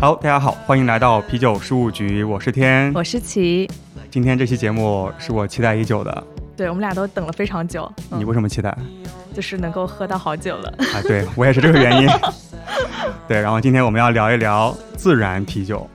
好，大家好，欢迎来到啤酒事务局，我是天，我是齐。今天这期节目是我期待已久的，对我们俩都等了非常久。你为什么期待？就是能够喝到好酒了。啊，对我也是这个原因。对，然后今天我们要聊一聊自然啤酒。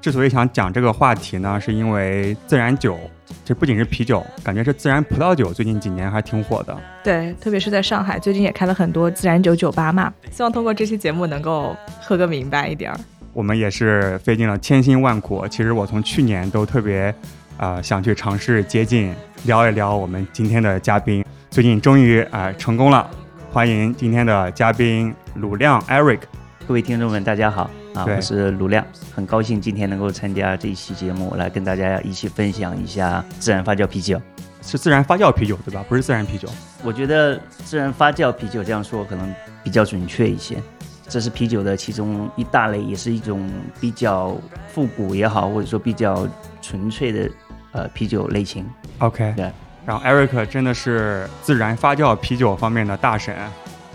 之所以想讲这个话题呢，是因为自然酒，这不仅是啤酒，感觉是自然葡萄酒，最近几年还挺火的。对，特别是在上海，最近也开了很多自然酒酒吧嘛。希望通过这期节目能够喝个明白一点儿。我们也是费尽了千辛万苦。其实我从去年都特别，呃，想去尝试接近聊一聊我们今天的嘉宾。最近终于啊成功了，欢迎今天的嘉宾鲁亮 Eric。各位听众们，大家好啊，我是鲁亮，很高兴今天能够参加这一期节目，来跟大家一起分享一下自然发酵啤酒。是自然发酵啤酒对吧？不是自然啤酒。我觉得自然发酵啤酒这样说可能比较准确一些。这是啤酒的其中一大类，也是一种比较复古也好，或者说比较纯粹的呃啤酒类型。OK，对。然后 Eric 真的是自然发酵啤酒方面的大神。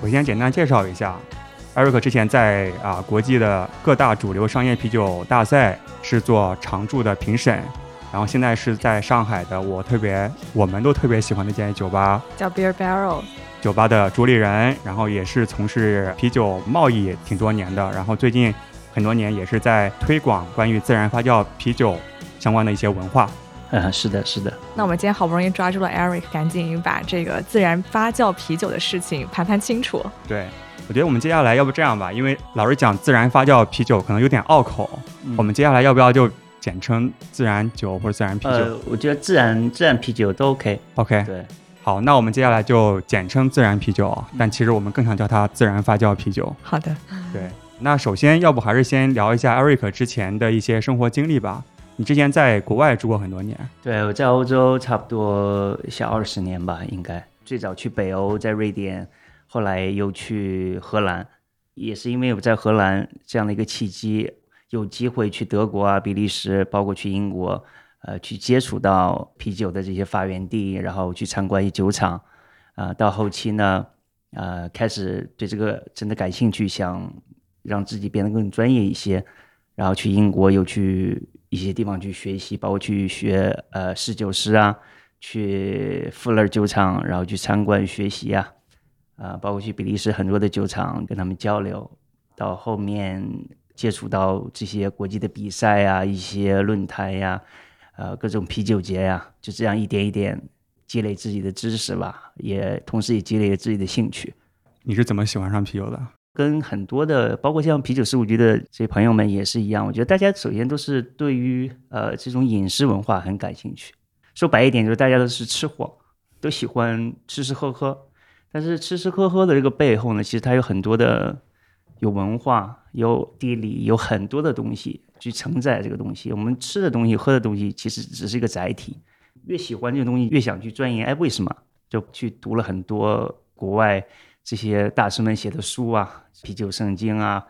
我先简单介绍一下，Eric 之前在啊国际的各大主流商业啤酒大赛是做常驻的评审，然后现在是在上海的我特别我们都特别喜欢的一间酒吧，叫 Beer Barrel。酒吧的主理人，然后也是从事啤酒贸易挺多年的，然后最近很多年也是在推广关于自然发酵啤酒相关的一些文化。嗯，是的，是的。那我们今天好不容易抓住了 Eric，赶紧把这个自然发酵啤酒的事情盘盘清楚。对，我觉得我们接下来要不这样吧，因为老是讲自然发酵啤酒可能有点拗口，我们接下来要不要就简称自然酒或者自然啤酒？呃，我觉得自然自然啤酒都 OK。OK。对。好，那我们接下来就简称自然啤酒，但其实我们更想叫它自然发酵啤酒。好的，对。那首先，要不还是先聊一下 Eric 之前的一些生活经历吧。你之前在国外住过很多年，对，我在欧洲差不多小二十年吧，应该。最早去北欧，在瑞典，后来又去荷兰，也是因为我在荷兰这样的一个契机，有机会去德国啊、比利时，包括去英国。呃，去接触到啤酒的这些发源地，然后去参观一酒厂，啊，到后期呢，呃，开始对这个真的感兴趣，想让自己变得更专业一些，然后去英国又去一些地方去学习，包括去学呃侍酒师啊，去富勒酒厂，然后去参观学习啊，啊，包括去比利时很多的酒厂跟他们交流，到后面接触到这些国际的比赛啊，一些论坛呀。呃，各种啤酒节呀，就这样一点一点积累自己的知识吧，也同时也积累了自己的兴趣。你是怎么喜欢上啤酒的？跟很多的，包括像啤酒事务局的这些朋友们也是一样。我觉得大家首先都是对于呃这种饮食文化很感兴趣。说白一点，就是大家都是吃货，都喜欢吃吃喝喝。但是吃吃喝喝的这个背后呢，其实它有很多的有文化、有地理、有很多的东西。去承载这个东西，我们吃的东西、喝的东西，其实只是一个载体。越喜欢这个东西，越想去钻研。哎，为什么？就去读了很多国外这些大师们写的书啊，《啤酒圣经》啊，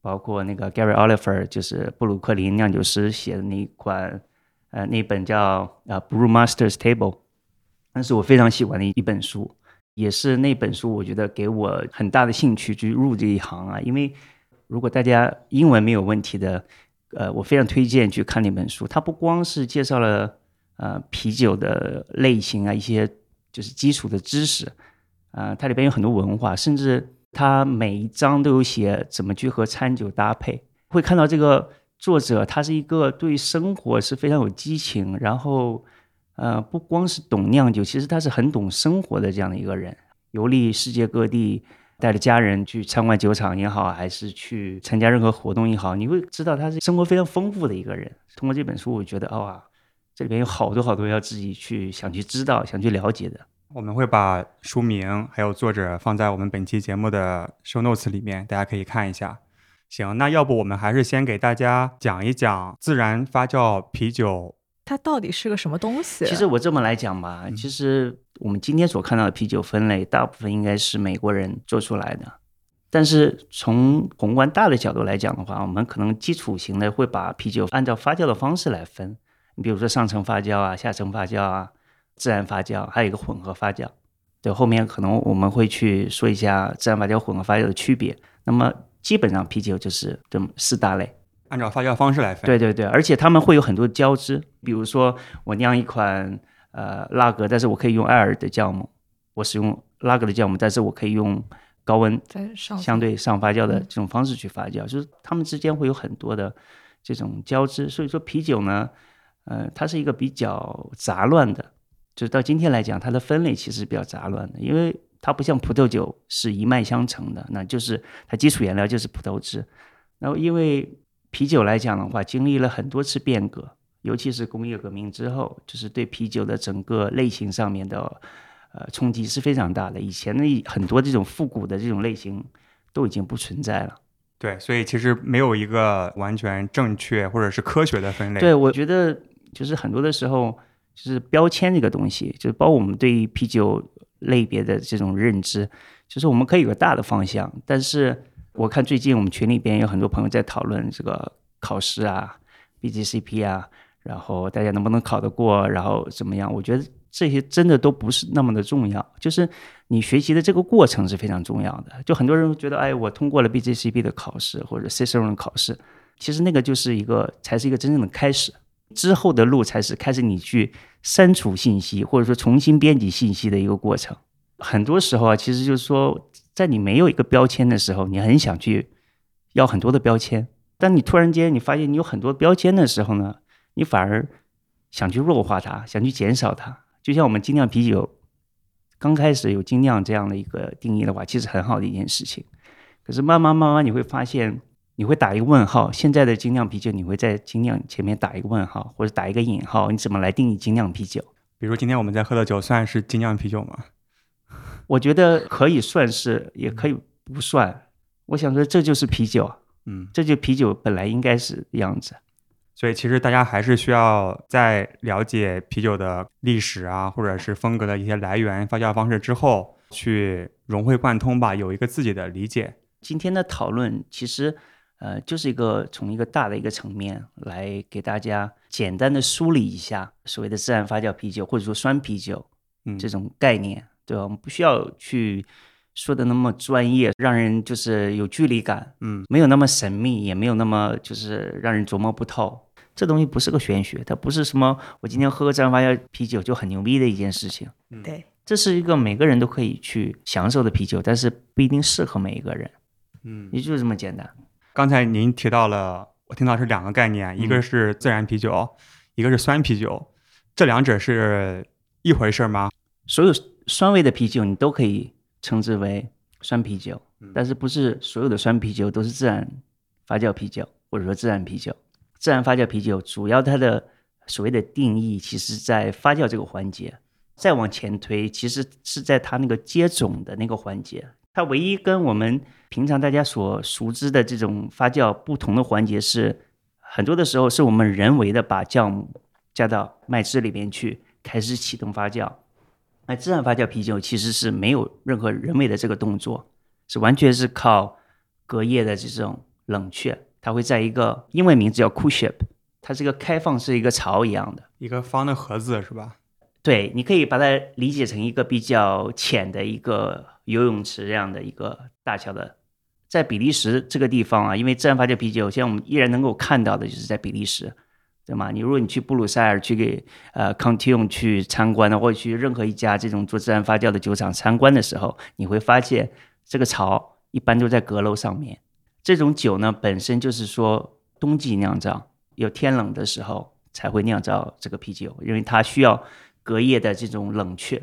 包括那个 Gary Oliver，就是布鲁克林酿酒师写的那一款，呃，那本叫《啊 Brew Masters Table》，那是我非常喜欢的一本书，也是那本书，我觉得给我很大的兴趣去入这一行啊。因为如果大家英文没有问题的，呃，我非常推荐去看那本书。它不光是介绍了呃啤酒的类型啊，一些就是基础的知识，啊，它里边有很多文化，甚至它每一章都有写怎么去和餐酒搭配。会看到这个作者，他是一个对生活是非常有激情，然后呃，不光是懂酿酒，其实他是很懂生活的这样的一个人，游历世界各地。带着家人去参观酒厂也好，还是去参加任何活动也好，你会知道他是生活非常丰富的一个人。通过这本书，我觉得哇，这里边有好多好多要自己去想去知道、想去了解的。我们会把书名还有作者放在我们本期节目的 show notes 里面，大家可以看一下。行，那要不我们还是先给大家讲一讲自然发酵啤酒它到底是个什么东西？其实我这么来讲吧，其实我们今天所看到的啤酒分类，大部分应该是美国人做出来的。但是从宏观大的角度来讲的话，我们可能基础型的会把啤酒按照发酵的方式来分。你比如说上层发酵啊、下层发酵啊、自然发酵，还有一个混合发酵。对，后面可能我们会去说一下自然发酵、混合发酵的区别。那么基本上啤酒就是这么四大类。按照发酵方式来分。对对对，而且他们会有很多交织，比如说我酿一款呃拉格，但是我可以用艾尔的酵母，我使用拉格的酵母，但是我可以用高温在上相对上发酵的这种方式去发酵，就是他们之间会有很多的这种交织。所以说啤酒呢，呃，它是一个比较杂乱的，就是到今天来讲，它的分类其实比较杂乱的，因为它不像葡萄酒是一脉相承的，那就是它基础原料就是葡萄汁，然后因为啤酒来讲的话，经历了很多次变革，尤其是工业革命之后，就是对啤酒的整个类型上面的呃冲击是非常大的。以前的很多这种复古的这种类型都已经不存在了。对，所以其实没有一个完全正确或者是科学的分类。对，我觉得就是很多的时候，就是标签这个东西，就是包括我们对于啤酒类别的这种认知，就是我们可以有个大的方向，但是。我看最近我们群里边有很多朋友在讨论这个考试啊，BGCP 啊，然后大家能不能考得过，然后怎么样？我觉得这些真的都不是那么的重要，就是你学习的这个过程是非常重要的。就很多人觉得，哎，我通过了 BGCP 的考试或者 Ciceron 考试，其实那个就是一个才是一个真正的开始，之后的路才是开始你去删除信息或者说重新编辑信息的一个过程。很多时候啊，其实就是说。在你没有一个标签的时候，你很想去要很多的标签。当你突然间你发现你有很多标签的时候呢，你反而想去弱化它，想去减少它。就像我们精酿啤酒刚开始有精酿这样的一个定义的话，其实很好的一件事情。可是慢慢慢慢你会发现，你会打一个问号。现在的精酿啤酒，你会在精酿前面打一个问号，或者打一个引号。你怎么来定义精酿啤酒？比如今天我们在喝的酒算是精酿啤酒吗？我觉得可以算是，也可以不算。我想说，这就是啤酒，嗯，这就啤酒本来应该是样子。所以，其实大家还是需要在了解啤酒的历史啊，或者是风格的一些来源、发酵方式之后，去融会贯通吧，有一个自己的理解。今天的讨论其实，呃，就是一个从一个大的一个层面来给大家简单的梳理一下所谓的自然发酵啤酒或者说酸啤酒，嗯，这种概念。对吧？我们不需要去说的那么专业，让人就是有距离感，嗯，没有那么神秘，也没有那么就是让人琢磨不透。这东西不是个玄学，它不是什么我今天喝个自然发酵啤酒就很牛逼的一件事情。对，这是一个每个人都可以去享受的啤酒，但是不一定适合每一个人。嗯，也就是这么简单。刚才您提到了，我听到是两个概念，一个是自然啤酒，一个是酸啤酒，这两者是一回事吗？所有。酸味的啤酒你都可以称之为酸啤酒，但是不是所有的酸啤酒都是自然发酵啤酒，或者说自然啤酒。自然发酵啤酒主要它的所谓的定义，其实在发酵这个环节。再往前推，其实是在它那个接种的那个环节。它唯一跟我们平常大家所熟知的这种发酵不同的环节是，很多的时候是我们人为的把酵母加到麦汁里边去，开始启动发酵。那自然发酵啤酒其实是没有任何人为的这个动作，是完全是靠隔夜的这种冷却。它会在一个英文名字叫 cool ship，它是一个开放式一个槽一样的一个方的盒子，是吧？对，你可以把它理解成一个比较浅的一个游泳池这样的一个大小的。在比利时这个地方啊，因为自然发酵啤酒，现在我们依然能够看到的就是在比利时。对吗？你如果你去布鲁塞尔去给呃 Contium 去参观的，或者去任何一家这种做自然发酵的酒厂参观的时候，你会发现这个槽一般都在阁楼上面。这种酒呢，本身就是说冬季酿造，有天冷的时候才会酿造这个啤酒，因为它需要隔夜的这种冷却，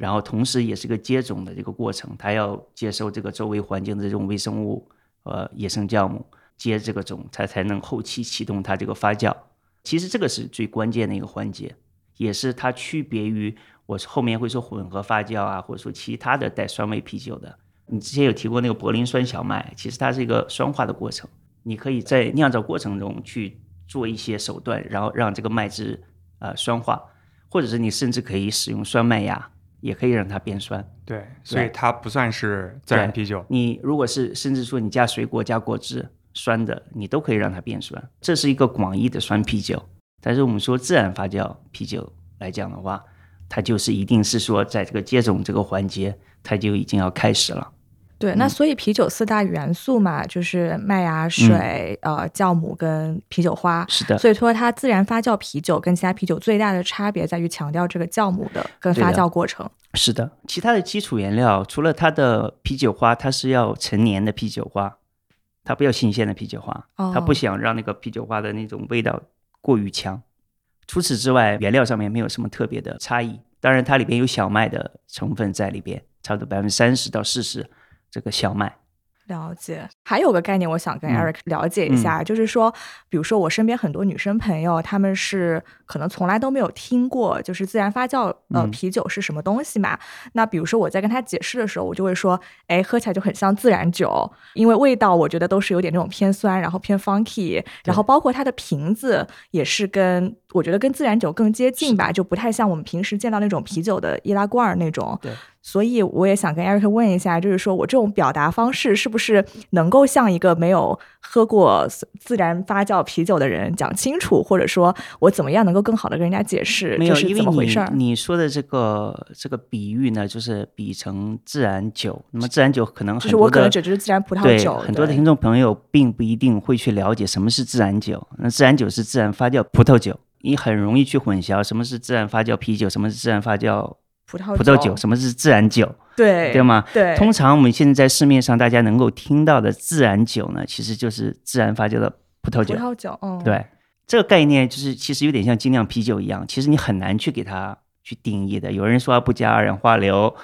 然后同时也是个接种的这个过程，它要接受这个周围环境的这种微生物呃野生酵母接这个种，它才能后期启动它这个发酵。其实这个是最关键的一个环节，也是它区别于我后面会说混合发酵啊，或者说其他的带酸味啤酒的。你之前有提过那个柏林酸小麦，其实它是一个酸化的过程。你可以在酿造过程中去做一些手段，然后让这个麦汁呃酸化，或者是你甚至可以使用酸麦芽，也可以让它变酸。对，所以它不算是自然啤酒。你如果是甚至说你加水果加果汁酸的，你都可以让它变酸。这是一个广义的酸啤酒。但是我们说自然发酵啤酒来讲的话，它就是一定是说在这个接种这个环节，它就已经要开始了。对，那所以啤酒四大元素嘛，就是麦芽水、呃酵母跟啤酒花。是的，所以说它自然发酵啤酒跟其他啤酒最大的差别在于强调这个酵母的跟发酵过程。是的，其他的基础原料除了它的啤酒花，它是要陈年的啤酒花，它不要新鲜的啤酒花，它不想让那个啤酒花的那种味道过于强。除此之外，原料上面没有什么特别的差异。当然，它里边有小麦的成分在里边，差不多百分之三十到四十。这个小麦。了解，还有个概念，我想跟 Eric 了解一下，就是说，比如说我身边很多女生朋友，她们是可能从来都没有听过，就是自然发酵呃啤酒是什么东西嘛？那比如说我在跟她解释的时候，我就会说，哎，喝起来就很像自然酒，因为味道我觉得都是有点那种偏酸，然后偏 funky，然后包括它的瓶子也是跟我觉得跟自然酒更接近吧，就不太像我们平时见到那种啤酒的易拉罐那种。对。所以我也想跟 Eric 问一下，就是说我这种表达方式是不是能够像一个没有喝过自然发酵啤酒的人讲清楚，或者说我怎么样能够更好的跟人家解释这是怎么回事儿？你说的这个这个比喻呢，就是比成自然酒。那么自然酒可能就是我可能指的是自然葡萄酒。很多的听众朋友并不一定会去了解什么是自然酒。那自然酒是自然发酵葡萄酒，你很容易去混淆什么是自然发酵啤酒，什么是自然发酵。葡萄葡萄酒，什么是自然酒？对对吗？对。通常我们现在在市面上大家能够听到的自然酒呢，其实就是自然发酵的葡萄酒。葡萄酒，嗯，对。这个概念就是其实有点像精酿啤酒一样，其实你很难去给它去定义的。有人说不加二氧化硫，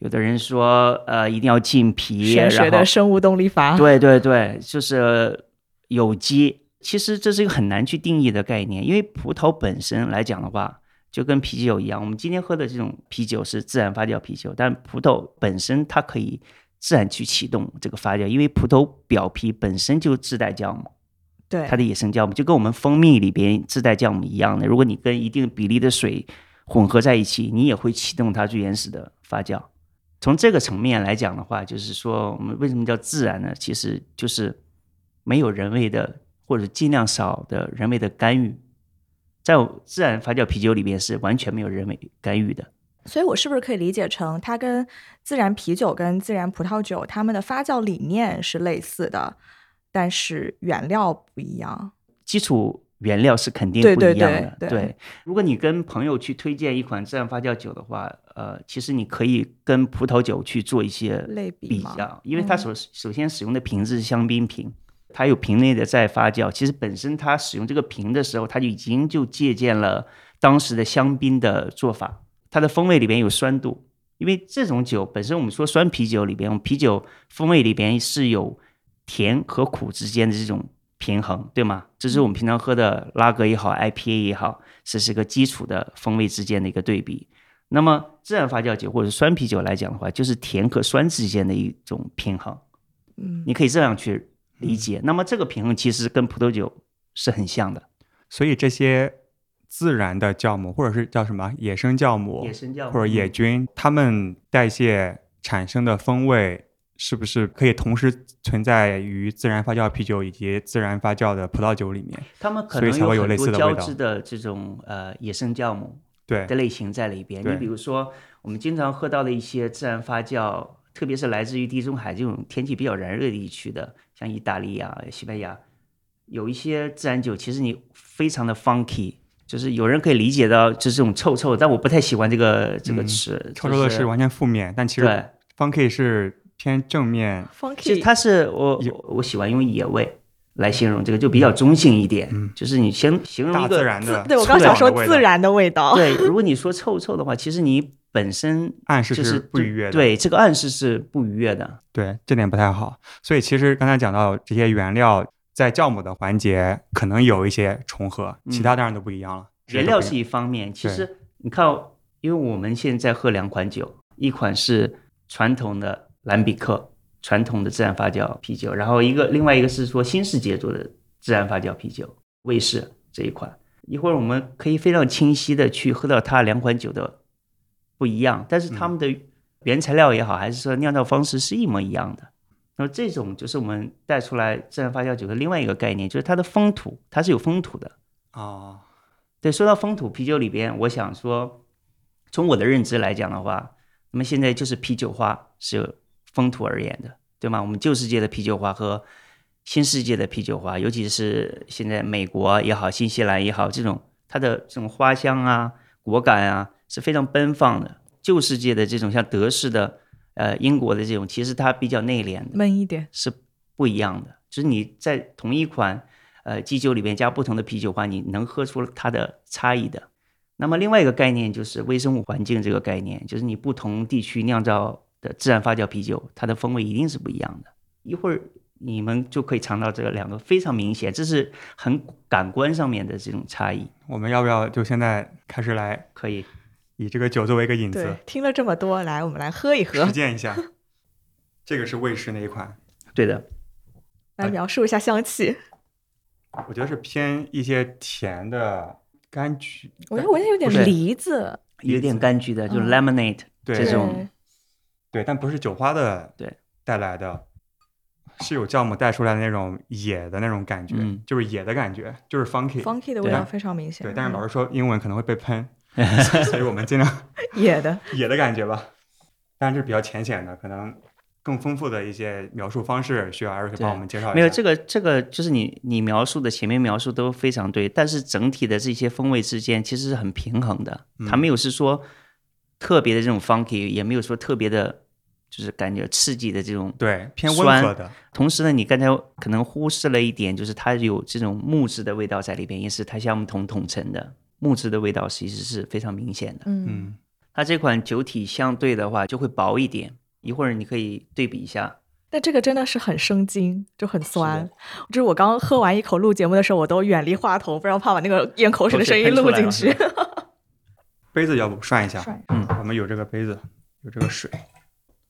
有的人说呃一定要浸皮，玄学的生物动力法。对对对，就是有机。其实这是一个很难去定义的概念，因为葡萄本身来讲的话。就跟啤酒一样，我们今天喝的这种啤酒是自然发酵啤酒，但葡萄本身它可以自然去启动这个发酵，因为葡萄表皮本身就自带酵母，对，它的野生酵母就跟我们蜂蜜里边自带酵母一样的。如果你跟一定比例的水混合在一起，你也会启动它最原始的发酵。从这个层面来讲的话，就是说我们为什么叫自然呢？其实就是没有人为的或者尽量少的人为的干预。在自然发酵啤酒里面是完全没有人为干预的，所以我是不是可以理解成它跟自然啤酒跟自然葡萄酒它们的发酵理念是类似的，但是原料不一样，基础原料是肯定不一样的。对，如果你跟朋友去推荐一款自然发酵酒的话，呃，其实你可以跟葡萄酒去做一些类比较，因为它首首先使用的瓶子是香槟瓶。它有瓶内的再发酵，其实本身它使用这个瓶的时候，它就已经就借鉴了当时的香槟的做法。它的风味里边有酸度，因为这种酒本身我们说酸啤酒里边，啤酒风味里边是有甜和苦之间的这种平衡，对吗？这是我们平常喝的拉格也好，IPA 也好，这是个基础的风味之间的一个对比。那么自然发酵酒或者酸啤酒来讲的话，就是甜和酸之间的一种平衡。嗯，你可以这样去。理解，那么这个平衡其实跟葡萄酒是很像的，所以这些自然的酵母或者是叫什么野生酵母、野生酵母或者野菌，它们代谢产生的风味是不是可以同时存在于自然发酵啤酒以及自然发酵的葡萄酒里面？它们可能有很多交织的这种呃野生酵母对的类型在里边。你比如说我们经常喝到的一些自然发酵，特别是来自于地中海这种天气比较炎热地区的。像意大利啊、西班牙，有一些自然酒，其实你非常的 funky，就是有人可以理解到就是这种臭臭，但我不太喜欢这个这个词。臭臭的是完全负面，但其实 funky 是偏正面。funky 其实它是我我喜欢用野味来形容这个，就比较中性一点。嗯，就是你先形容一个自然的，对我刚想说自然的味道。对，如果你说臭臭的话，其实你。本身暗示是不愉悦的，对这个暗示是不愉悦的，对这点不太好。所以其实刚才讲到这些原料在酵母的环节可能有一些重合，其他当然都不一样了。原料是一方面，其实你看，因为我们现在喝两款酒，一款是传统的兰比克传统的自然发酵啤酒，然后一个另外一个是说新世界做的自然发酵啤酒，卫士这一款。一会儿我们可以非常清晰的去喝到它两款酒的不一样，但是他们的原材料也好，还是说酿造方式是一模一样的。那么这种就是我们带出来自然发酵酒的另外一个概念，就是它的风土，它是有风土的哦。对，说到风土，啤酒里边，我想说，从我的认知来讲的话，那么现在就是啤酒花是有风土而言的，对吗？我们旧世界的啤酒花和新世界的啤酒花，尤其是现在美国也好，新西兰也好，这种它的这种花香啊、果感啊是非常奔放的。旧世界的这种像德式的、呃英国的这种，其实它比较内敛，闷一点，是不一样的。就是你在同一款。呃，基酒里面加不同的啤酒花，你能喝出它的差异的。那么另外一个概念就是微生物环境这个概念，就是你不同地区酿造的自然发酵啤酒，它的风味一定是不一样的。一会儿你们就可以尝到这个两个非常明显，这是很感官上面的这种差异。我们要不要就现在开始来？可以，以这个酒作为一个引子。听了这么多，来我们来喝一喝，实践一下。这个是卫士那一款，对的。来描述一下香气。我觉得是偏一些甜的柑橘，我觉得闻起来有点梨子，有点柑橘的，就是 lemonade 这种，对，但不是酒花的，对，带来的，是有酵母带出来的那种野的那种感觉，就是野的感觉，就是 funky，funky 的味道非常明显。对，但是老师说英文可能会被喷，所以我们尽量 野的 野的感觉吧，但是比较浅显的，可能。更丰富的一些描述方式，需要艾瑞克帮我们介绍一下。没有这个，这个就是你你描述的前面描述都非常对，但是整体的这些风味之间其实是很平衡的，它没有是说特别的这种 funky，也没有说特别的，就是感觉刺激的这种对偏温和的。同时呢，你刚才可能忽视了一点，就是它有这种木质的味道在里边，也是它橡木桶桶成的木质的味道，其实是非常明显的。嗯，它这款酒体相对的话就会薄一点。一会儿你可以对比一下，但这个真的是很生津，就很酸。就是我刚喝完一口录节目的时候，我都远离话筒，不然怕把那个咽口水的声音录进去。杯子要不涮一下？嗯，我们有这个杯子，有这个水。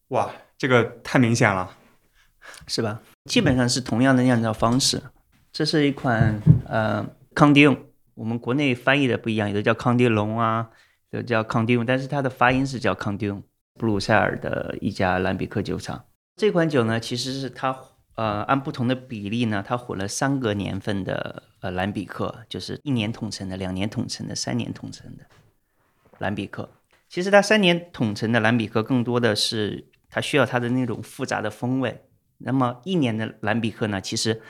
哇，这个太明显了，是吧？基本上是同样的酿造方式。这是一款呃康迪翁，我们国内翻译的不一样，有的叫康迪龙啊，有的叫康迪翁，但是它的发音是叫康迪翁。布鲁塞尔的一家兰比克酒厂，这款酒呢，其实是它呃按不同的比例呢，它混了三个年份的呃兰比克，就是一年统称的、两年统称的、三年统称的兰比克。其实它三年统称的兰比克更多的是它需要它的那种复杂的风味，那么一年的兰比克呢，其实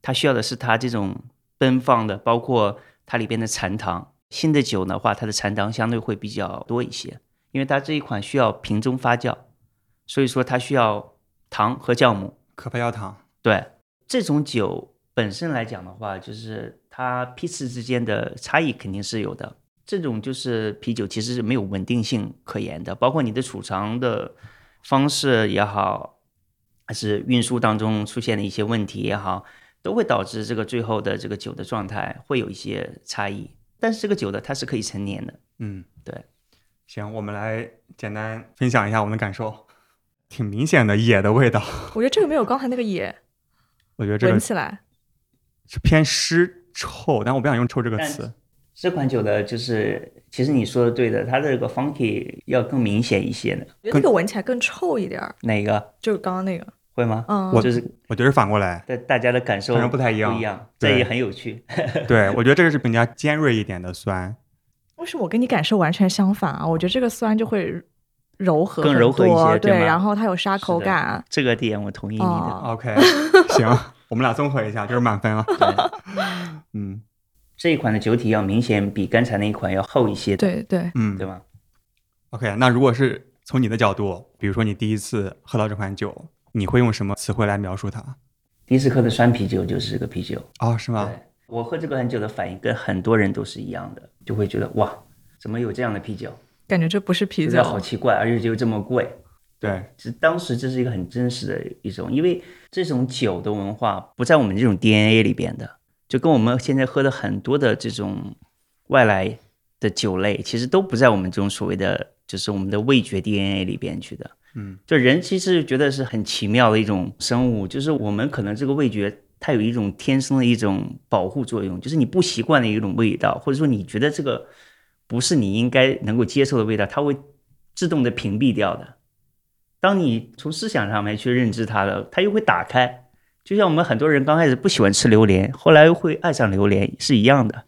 它需要的是它这种奔放的，包括它里边的残糖。新的酒的话，它的残糖相对会比较多一些。因为它这一款需要瓶中发酵，所以说它需要糖和酵母，可发酵糖。对这种酒本身来讲的话，就是它批次之间的差异肯定是有的。这种就是啤酒其实是没有稳定性可言的，包括你的储藏的方式也好，还是运输当中出现的一些问题也好，都会导致这个最后的这个酒的状态会有一些差异。但是这个酒的它是可以陈年的，嗯，对。行，我们来简单分享一下我们的感受，挺明显的野的味道。我觉得这个没有刚才那个野，我觉得这个闻起来是偏湿臭，但我不想用臭这个词。这款酒的就是，其实你说的对的，它的这个 funky 要更明显一些的。我觉得这个闻起来更臭一点。哪个？就是刚刚那个。会吗？嗯，我就是我觉得反过来，对大家的感受可能不太一样，不一样，这也很有趣。对，我觉得这个是比较尖锐一点的酸。为什么我跟你感受完全相反啊？我觉得这个酸就会柔和更柔和一些，对，然后它有沙口感。这个点我同意你的。OK，行，我们俩综合一下就是满分了。嗯，这一款的酒体要明显比刚才那一款要厚一些。对对，嗯，对吧？OK，那如果是从你的角度，比如说你第一次喝到这款酒，你会用什么词汇来描述它？第一次喝的酸啤酒就是这个啤酒哦，是吗？我喝这个很久的反应跟很多人都是一样的，就会觉得哇，怎么有这样的啤酒？感觉这不是啤酒，好奇怪，而且就这么贵。对，这当时这是一个很真实的一种，因为这种酒的文化不在我们这种 DNA 里边的，就跟我们现在喝的很多的这种外来的酒类，其实都不在我们这种所谓的就是我们的味觉 DNA 里边去的。嗯，就人其实觉得是很奇妙的一种生物，就是我们可能这个味觉。它有一种天生的一种保护作用，就是你不习惯的一种味道，或者说你觉得这个不是你应该能够接受的味道，它会自动的屏蔽掉的。当你从思想上面去认知它了，它又会打开。就像我们很多人刚开始不喜欢吃榴莲，后来又会爱上榴莲是一样的。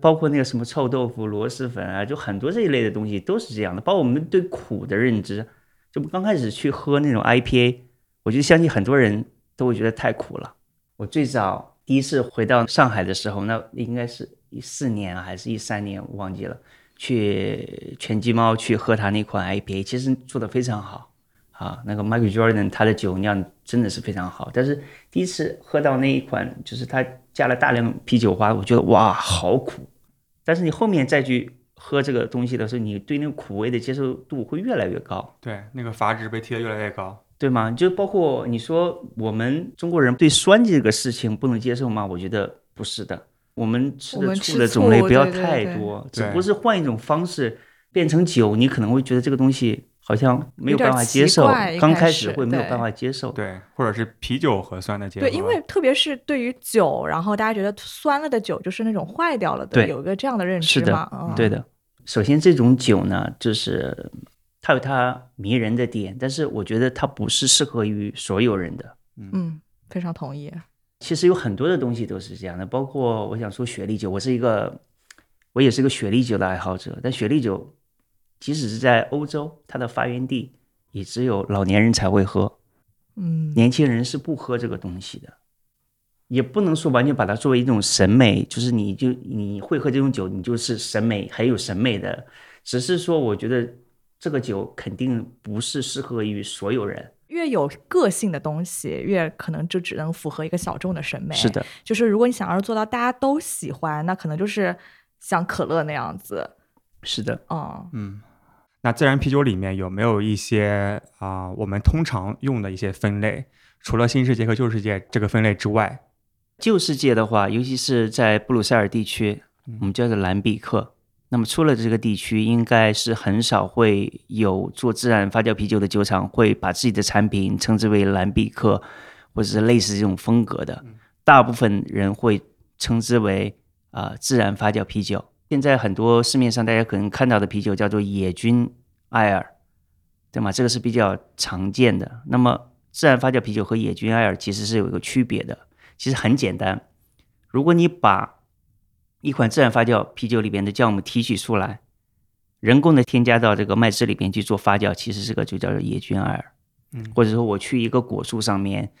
包括那个什么臭豆腐、螺蛳粉啊，就很多这一类的东西都是这样的。包括我们对苦的认知，就刚开始去喝那种 IPA，我就相信很多人都会觉得太苦了。我最早第一次回到上海的时候，那应该是一四年还是一三年，我忘记了。去全鸡猫去喝他那款 IPA，其实做的非常好啊。那个 Michael Jordan 他的酒酿真的是非常好。但是第一次喝到那一款，就是他加了大量啤酒花，我觉得哇，好苦。但是你后面再去喝这个东西的时候，你对那个苦味的接受度会越来越高。对，那个阀值被提得越来越高。对吗？就包括你说我们中国人对酸这个事情不能接受吗？我觉得不是的。我们吃的醋的种类不要太多，只不过是换一种方式变成酒，你可能会觉得这个东西好像没有办法接受。刚开始会没有办法接受，对，或者是啤酒和酸的结合。对，因为特别是对于酒，然后大家觉得酸了的酒就是那种坏掉了的，有一个这样的认知嘛。对的。首先，这种酒呢，就是。它有它迷人的点，但是我觉得它不是适合于所有人的。嗯，非常同意。其实有很多的东西都是这样的，包括我想说雪莉酒，我是一个，我也是个雪莉酒的爱好者。但雪莉酒，即使是在欧洲，它的发源地也只有老年人才会喝。嗯，年轻人是不喝这个东西的，也不能说完全把它作为一种审美，就是你就你会喝这种酒，你就是审美很有审美的。只是说，我觉得。这个酒肯定不是适合于所有人。越有个性的东西，越可能就只能符合一个小众的审美。是的，就是如果你想要做到大家都喜欢，那可能就是像可乐那样子。是的，哦，嗯。那自然啤酒里面有没有一些啊，我们通常用的一些分类？除了新世界和旧世界这个分类之外，旧世界的话，尤其是在布鲁塞尔地区，我们叫做蓝比克。那么出了这个地区，应该是很少会有做自然发酵啤酒的酒厂会把自己的产品称之为蓝比克，或者是类似这种风格的。大部分人会称之为啊自然发酵啤酒。现在很多市面上大家可能看到的啤酒叫做野菌艾尔，对吗？这个是比较常见的。那么自然发酵啤酒和野菌艾尔其实是有一个区别的。其实很简单，如果你把一款自然发酵啤酒里边的酵母提取出来，人工的添加到这个麦汁里边去做发酵，其实这个就叫做野菌艾尔。嗯，或者说我去一个果树上面，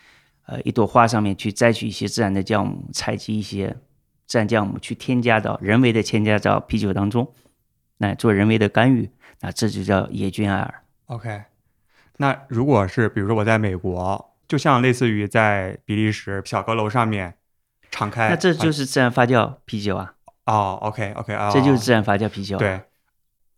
呃，一朵花上面去摘取一些自然的酵母，采集一些自然酵母去添加到人为的添加到啤酒当中，来做人为的干预，那这就叫野菌艾尔。OK，那如果是比如说我在美国，就像类似于在比利时小阁楼上面。敞开，那这就是自然发酵啤酒啊！哦，OK，OK，啊，这就是自然发酵啤酒。对，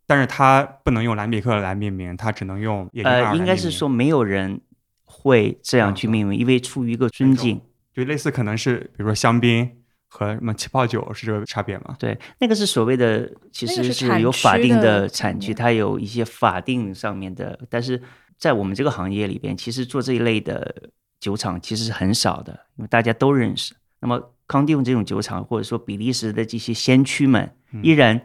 但是它不能用蓝比克来命名，它只能用呃，应该是说没有人会这样去命名，因为出于一个尊敬，就类似可能是比如说香槟和什么气泡酒是这个差别吗？对，那个是所谓的，其实是有法定的产区，它有一些法定上面的，但是在我们这个行业里边，其实做这一类的酒厂其实是很少的，因为大家都认识。那么康迪翁这种酒厂，或者说比利时的这些先驱们，依然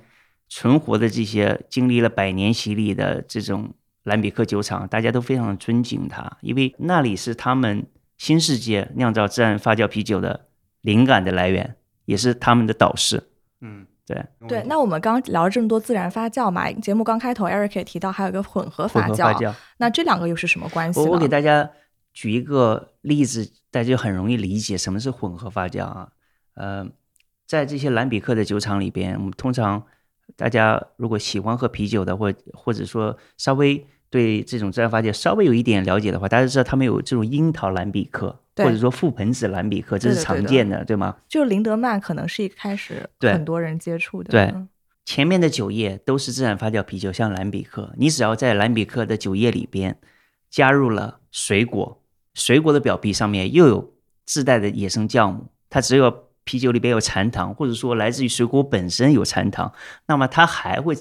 存活的这些经历了百年洗礼的这种兰比克酒厂，大家都非常的尊敬它，因为那里是他们新世界酿造自然发酵啤酒的灵感的来源，也是他们的导师。嗯，对对。那我们刚聊了这么多自然发酵嘛，节目刚开头，Eric 也提到还有个混合发酵，那这两个又是什么关系？我我给大家举一个例子。大家就很容易理解什么是混合发酵啊，呃，在这些兰比克的酒厂里边，我们通常大家如果喜欢喝啤酒的，或或者说稍微对这种自然发酵稍微有一点了解的话，大家知道他们有这种樱桃兰比克，或者说覆盆子蓝比克，这是常见的，对吗？就林德曼可能是一开始很多人接触的。对，前面的酒液都是自然发酵啤酒，像蓝比克，你只要在蓝比克的酒液里边加入了水果。水果的表皮上面又有自带的野生酵母，它只有啤酒里边有残糖，或者说来自于水果本身有残糖，那么它还会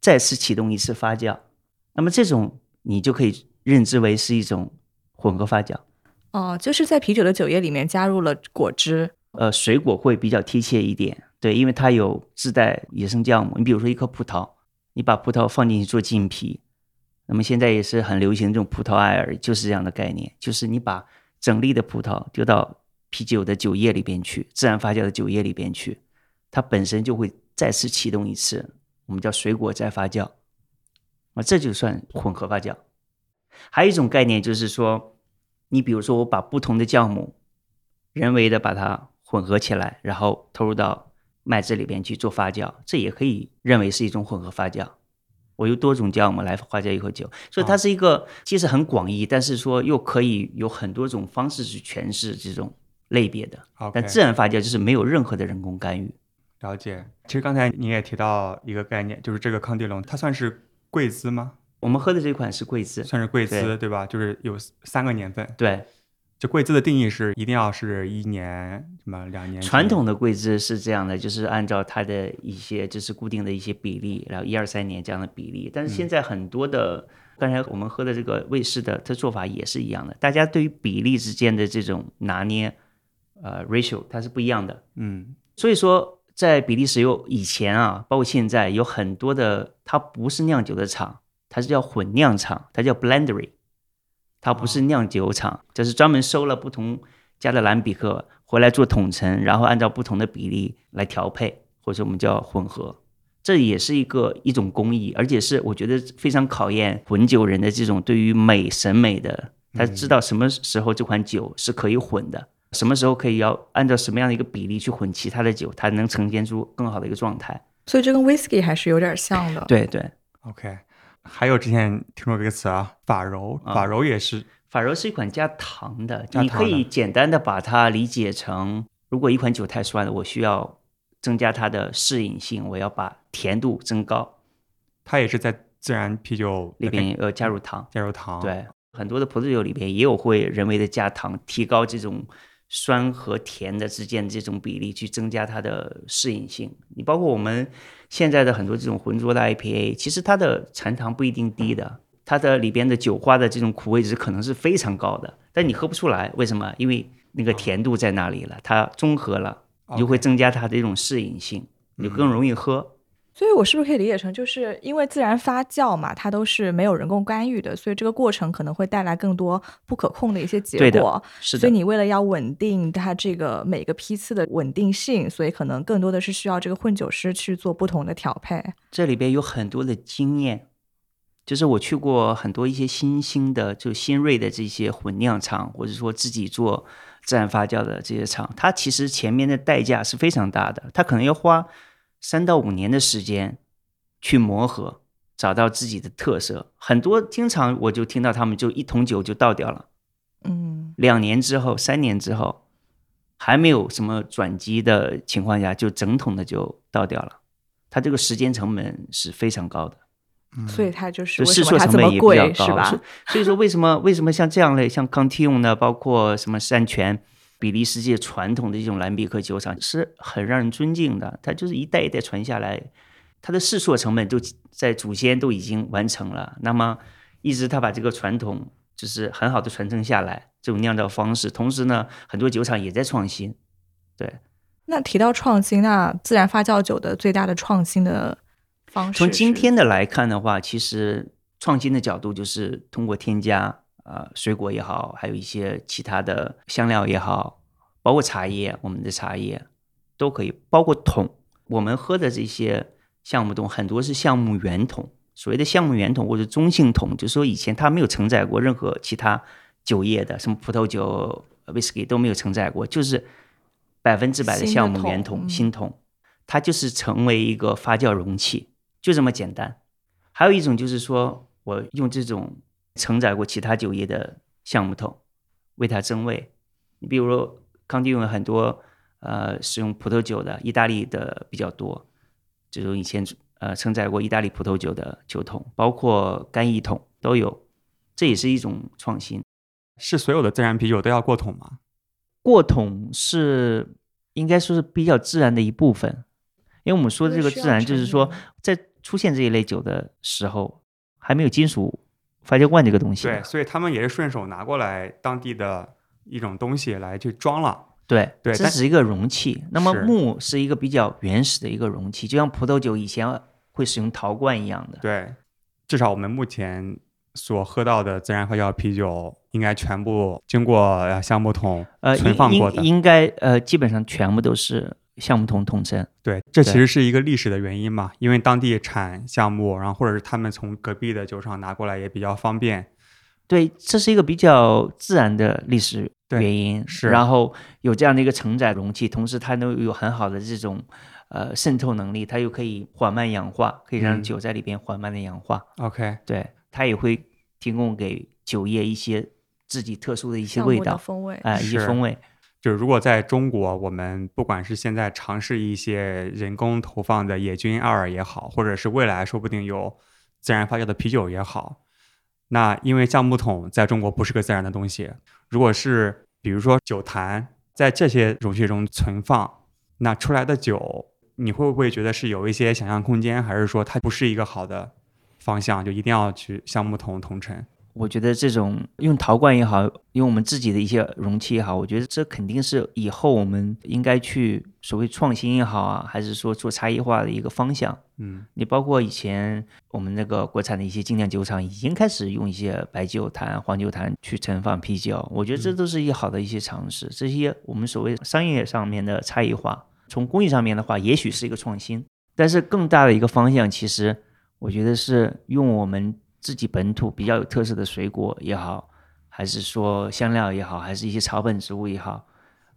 再次启动一次发酵，那么这种你就可以认知为是一种混合发酵。哦，就是在啤酒的酒液里面加入了果汁。呃，水果会比较贴切一点，对，因为它有自带野生酵母。你比如说一颗葡萄，你把葡萄放进去做浸皮，那么现在也是很流行这种葡萄艾尔，就是这样的概念，就是你把整粒的葡萄丢到啤酒的酒液里边去，自然发酵的酒液里边去，它本身就会再次启动一次，我们叫水果再发酵，啊，这就算混合发酵。还有一种概念就是说，你比如说我把不同的酵母人为的把它混合起来，然后投入到麦汁里边去做发酵，这也可以认为是一种混合发酵。我用多种酵母来发酵一口酒，所以它是一个其实很广义，但是说又可以有很多种方式去诠释这种类别的。但自然发酵就是没有任何的人工干预。了解。其实刚才你也提到一个概念，就是这个康帝龙，它算是贵资吗？我们喝的这款是贵兹，算是贵兹对吧？就是有三个年份。对。这贵兹的定义是一定要是一年什么两年？传统的贵兹是这样的，就是按照它的一些就是固定的一些比例，然后一二三年这样的比例。但是现在很多的，刚才我们喝的这个卫士的，它做法也是一样的。大家对于比例之间的这种拿捏，呃，ratio 它是不一样的。嗯，所以说在比利时有以前啊，包括现在有很多的，它不是酿酒的厂，它是叫混酿厂，它叫 blendery。它不是酿酒厂，就是专门收了不同加的蓝比克回来做统称，然后按照不同的比例来调配，或者我们叫混合。这也是一个一种工艺，而且是我觉得非常考验混酒人的这种对于美审美的，他知道什么时候这款酒是可以混的，什么时候可以要按照什么样的一个比例去混其他的酒，它能呈现出更好的一个状态。所以这跟 whisky 还是有点像的。对对，OK。还有之前听说这个词啊，法柔，法柔也是，法柔是一款加糖的，你可以简单的把它理解成，如果一款酒太酸了，我需要增加它的适应性，我要把甜度增高。它也是在自然啤酒里边呃加入糖，加入糖，对，很多的葡萄酒里边也有会人为的加糖，提高这种酸和甜的之间的这种比例，去增加它的适应性。你包括我们。现在的很多这种浑浊的 IPA，其实它的残糖不一定低的，它的里边的酒花的这种苦味值可能是非常高的，但你喝不出来，为什么？因为那个甜度在那里了，它中和了，你就会增加它的一种适应性，你更容易喝。所以，我是不是可以理解成，就是因为自然发酵嘛，它都是没有人工干预的，所以这个过程可能会带来更多不可控的一些结果。是的。所以你为了要稳定它这个每个批次的稳定性，所以可能更多的是需要这个混酒师去做不同的调配。这里边有很多的经验，就是我去过很多一些新兴的、就新锐的这些混酿厂，或者说自己做自然发酵的这些厂，它其实前面的代价是非常大的，它可能要花。三到五年的时间去磨合，找到自己的特色。很多经常我就听到他们就一桶酒就倒掉了，嗯，两年之后、三年之后还没有什么转机的情况下，就整桶的就倒掉了。它这个时间成本是非常高的，所以它就是试错成本也比较高，是所以说为什么为什么像这样类像康提用呢？包括什么山泉。比利时界传统的这种蓝比克酒厂是很让人尊敬的，它就是一代一代传下来，它的试错成本都在祖先都已经完成了。那么一直他把这个传统就是很好的传承下来，这种酿造方式。同时呢，很多酒厂也在创新。对，那提到创新，那自然发酵酒的最大的创新的方式，从今天的来看的话，其实创新的角度就是通过添加。呃，水果也好，还有一些其他的香料也好，包括茶叶，我们的茶叶都可以，包括桶，我们喝的这些橡木桶很多是橡木圆桶。所谓的橡木圆桶或者中性桶，就是说以前它没有承载过任何其他酒业的，什么葡萄酒、whisky 都没有承载过，就是百分之百的橡木圆桶新桶，它就是成为一个发酵容器，就这么简单。还有一种就是说我用这种。承载过其他酒业的橡木桶，为它增味。你比如说，康帝用很多呃使用葡萄酒的，意大利的比较多，这种以前呃承载过意大利葡萄酒的酒桶，包括干邑桶都有，这也是一种创新。是所有的自然啤酒都要过桶吗？过桶是应该说是比较自然的一部分，因为我们说的这个自然，就是说在出现这一类酒的时候，还没有金属。发酵罐这个东西，对，所以他们也是顺手拿过来当地的一种东西来去装了。对对，但这是一个容器。那么木是一个比较原始的一个容器，就像葡萄酒以前会使用陶罐一样的。对，至少我们目前所喝到的自然发酵啤酒，应该全部经过呃橡木桶呃，存放过的应该呃，基本上全部都是橡木桶桶称。对，这其实是一个历史的原因嘛，因为当地产项目，然后或者是他们从隔壁的酒厂拿过来也比较方便。对，这是一个比较自然的历史原因。是然后有这样的一个承载容器，同时它能有很好的这种呃渗透能力，它又可以缓慢氧化，可以让嗯酒在里边缓慢的氧化。OK，对，它也会提供给酒业一些自己特殊的一些味道，风味。哎、一些风味。就是如果在中国，我们不管是现在尝试一些人工投放的野菌二也好，或者是未来说不定有自然发酵的啤酒也好，那因为橡木桶在中国不是个自然的东西，如果是比如说酒坛在这些容器中存放，那出来的酒，你会不会觉得是有一些想象空间，还是说它不是一个好的方向，就一定要去橡木桶桶陈？我觉得这种用陶罐也好，用我们自己的一些容器也好，我觉得这肯定是以后我们应该去所谓创新也好啊，还是说做差异化的一个方向。嗯你包括以前我们那个国产的一些精酿酒厂已经开始用一些白酒坛、黄酒坛去盛放啤酒，我觉得这都是一些好的一些尝试。这些我们所谓商业上面的差异化，从工艺上面的话，也许是一个创新，但是更大的一个方向，其实我觉得是用我们自己本土比较有特色的水果也好，还是说香料也好，还是一些草本植物也好，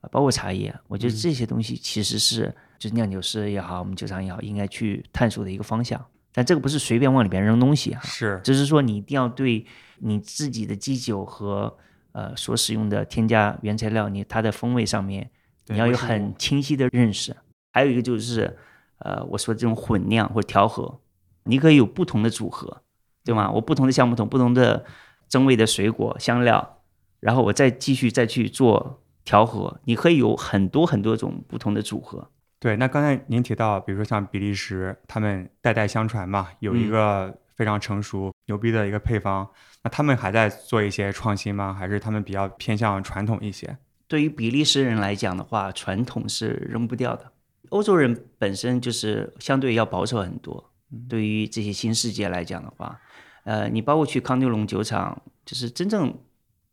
呃包括茶叶，我觉得嗯这些东西其实是就是酿酒师也好，我们酒厂也好，应该去探索的一个方向。但这个不是随便往里边扔东西啊，是只是说你一定要对你自己的基酒和呃所使用的添加原材料，你它的风味上面你要有很清晰的认识。还有一个就是呃我说这种混酿或者调和，你可以有不同的组合，对吗？我不同的橡木桶、不同的增味的水果、香料，然后我再继续再去做调和，你可以有很多很多种不同的组合。对，那刚才您提到，比如说像比利时，他们代代相传嘛，有一嗯个非常成熟、牛逼的一个配方，那他们还在做一些创新吗？还是他们比较偏向传统一些？对于比利时人来讲的话，传统是扔不掉的。欧洲人本身就是相对要保守很多。对于这些新世界来讲的话，呃，你包括去康定龙酒厂，就是真正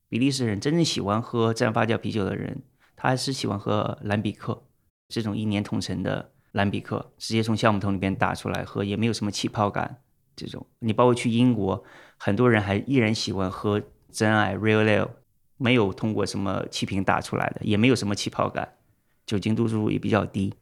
比利时人真正喜欢喝自然发酵啤酒的人，他还是喜欢喝兰比克这种一年桶陈的兰比克，直接从橡木桶里边打出来喝，也没有什么气泡感。这种你包括去英国，很多人还依然喜欢喝真爱 Real Ale，没有通过什么气瓶打出来的，也没有什么气泡感，酒精度数也比较低。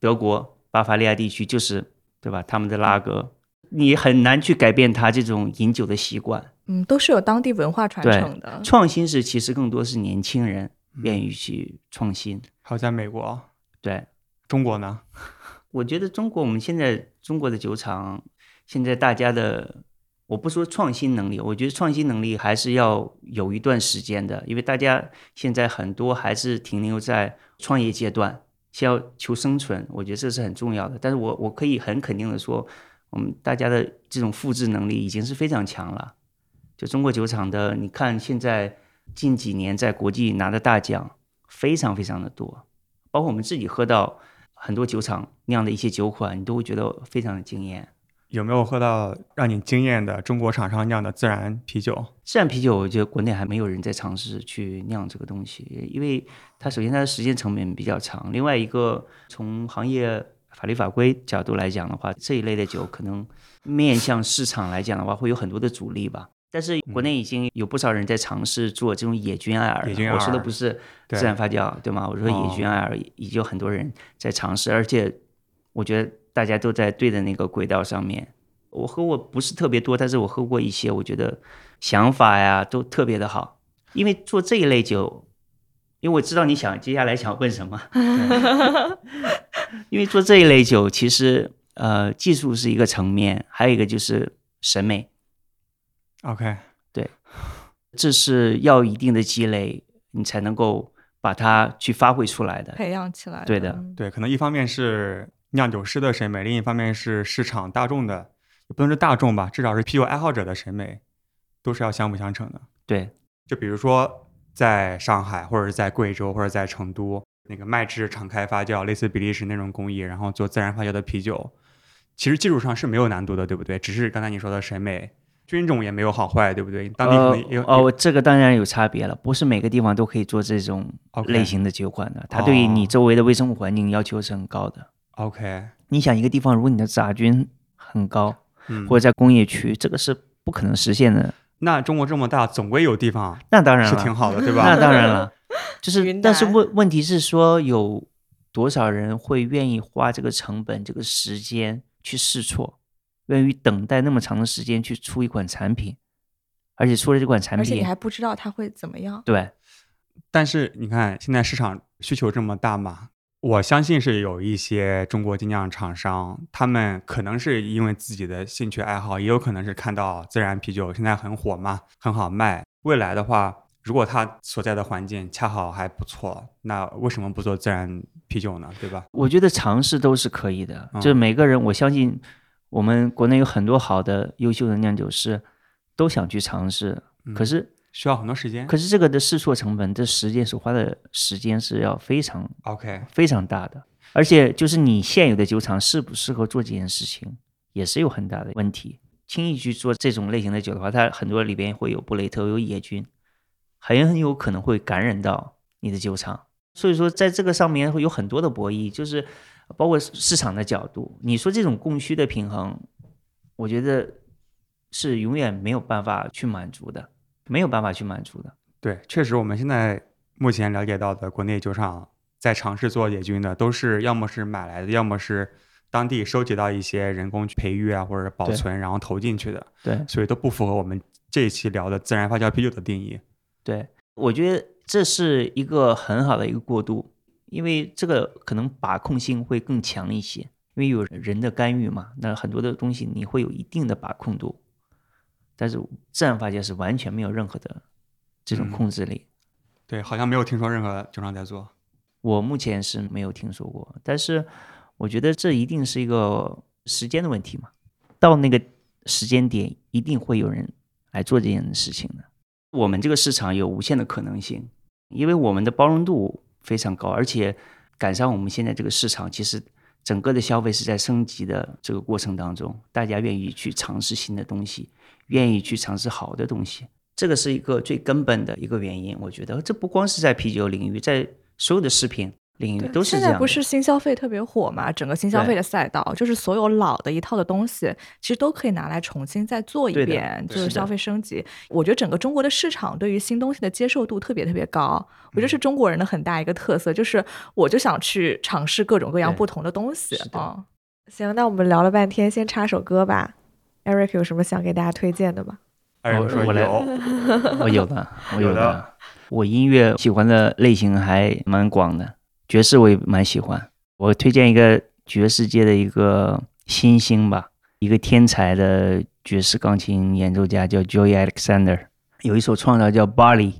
德国巴伐利亚地区就是对吧？他们的拉格，你很难去改变他这种饮酒的习惯。嗯，都是有当地文化传承的。创新是其实更多是年轻人愿意去创新。还有在美国、对，中国呢？我觉得中国我们现在中国的酒厂，现在大家的，我不说创新能力，我觉得创新能力还是要有一段时间的，因为大家现在很多还是停留在创业阶段，先要求生存，我觉得这是很重要的。但是我我可以很肯定的说，我们大家的这种复制能力已经是非常强了。就中国酒厂的，你看现在近几年在国际拿的大奖非常非常的多，包括我们自己喝到很多酒厂酿的一些酒款，你都会觉得非常的惊艳。有没有喝到让你惊艳的中国厂商酿的自然啤酒？自然啤酒，我觉得国内还没有人在尝试去酿这个东西，因为它首先它的时间成本比较长，另外一个从行业法律法规角度来讲的话，这一类的酒可能面向市场来讲的话，会有很多的阻力吧。但是国内已经有不少人在尝试做这种野菌艾尔我说的不是自然发酵，对吗？我说野菌艾尔已经有很多人在尝试，而且我觉得大家都在对的那个轨道上面。我喝过不是特别多，但是我喝过一些，我觉得想法呀都特别的好。因为做这一类酒，因为我知道你想接下来想问什么，因为做这一类酒，其实呃技术是一个层面，还有一个就是审美，OK，对。这是要一定的积累，你才能够把它去发挥出来的。培养起来。对的嗯对，可能一方面是酿酒师的审美，另一方面是市场大众的，也不能是大众吧，至少是啤酒爱好者的审美，都是要相辅相成的。对，就比如说在上海或者是在贵州或者在成都那个麦汁敞开发酵，类似比利时那种工艺，然后做自然发酵的啤酒，其实技术上是没有难度的，对不对？只是刚才你说的审美。菌种也没有好坏，对不对？当地可能有哦，这个当然有差别了，不是每个地方都可以做这种类型的酒款的。它对于你周围的微生物环境要求是很高的。OK，你想一个地方，如果你的杂菌很高，或者在工业区，这个是不可能实现的。那中国这么大，总归有地方，那当然是挺好的，对吧？那当然了，就是，但是问问题是说，有多少人会愿意花这个成本、这个时间去试错？愿意等待那么长的时间去出一款产品，而且出了这款产品，而且你还不知道它会怎么样。对，但是你看现在市场需求这么大嘛，我相信是有一些中国精酿厂商，他们可能是因为自己的兴趣爱好，也有可能是看到自然啤酒现在很火嘛，很好卖。未来的话，如果他所在的环境恰好还不错，那为什么不做自然啤酒呢？对吧？我觉得尝试都是可以的，就是每个人，我相信。我们国内有很多好的、优秀的酿酒师，都想去尝试，可是需要很多时间。可是这个的试错成本，这时间所花的时间是要非常 OK、非常大的。而且就是你现有的酒厂适不适合做这件事情，也是有很大的问题。轻易去做这种类型的酒的话，它很多里边会有布雷特、有野菌，很有可能会感染到你的酒厂。所以说，在这个上面会有很多的博弈，就是。包括市场的角度，你说这种供需的平衡，我觉得是永远没有办法去满足的，没有办法去满足的。对，确实，我们现在目前了解到的国内酒厂在尝试做野菌的，都是要么是买来的，要么是当地收集到一些人工培育啊，或者保存，然后投进去的。对，所以都不符合我们这一期聊的自然发酵啤酒的定义。对，我觉得这是一个很好的一个过渡。因为这个可能把控性会更强一些，因为有人的干预嘛，那很多的东西你会有一定的把控度，但是自然发酵是完全没有任何的这种控制力。对，好像没有听说任何酒厂在做。我目前是没有听说过，但是我觉得这一定是一个时间的问题嘛，到那个时间点一定会有人来做这件事情的。我们这个市场有无限的可能性，因为我们的包容度。非常高，而且赶上我们现在这个市场，其实整个的消费是在升级的这个过程当中，大家愿意去尝试新的东西，愿意去尝试好的东西，这个是一个最根本的一个原因。我觉得这不光是在啤酒领域，在所有的食品。领域都是现在不是新消费特别火嘛？整个新消费的赛道，就是所有老的一套的东西，其实都可以拿来重新再做一遍，就是消费升级。我觉得整个中国的市场对于新东西的接受度特别特别高，我觉得是中国人的很大一个特色，就是我就想去尝试各种各样不同的东西啊。行，那我们聊了半天，先插首歌吧。Eric 有什么想给大家推荐的吗？我说我有，我有的，我有的。我音乐喜欢的类型还蛮广的。爵士我也蛮喜欢，我推荐一个爵士界的一个新星吧，一个天才的爵士钢琴演奏家叫 Joey Alexander，有一首创造叫《巴黎》，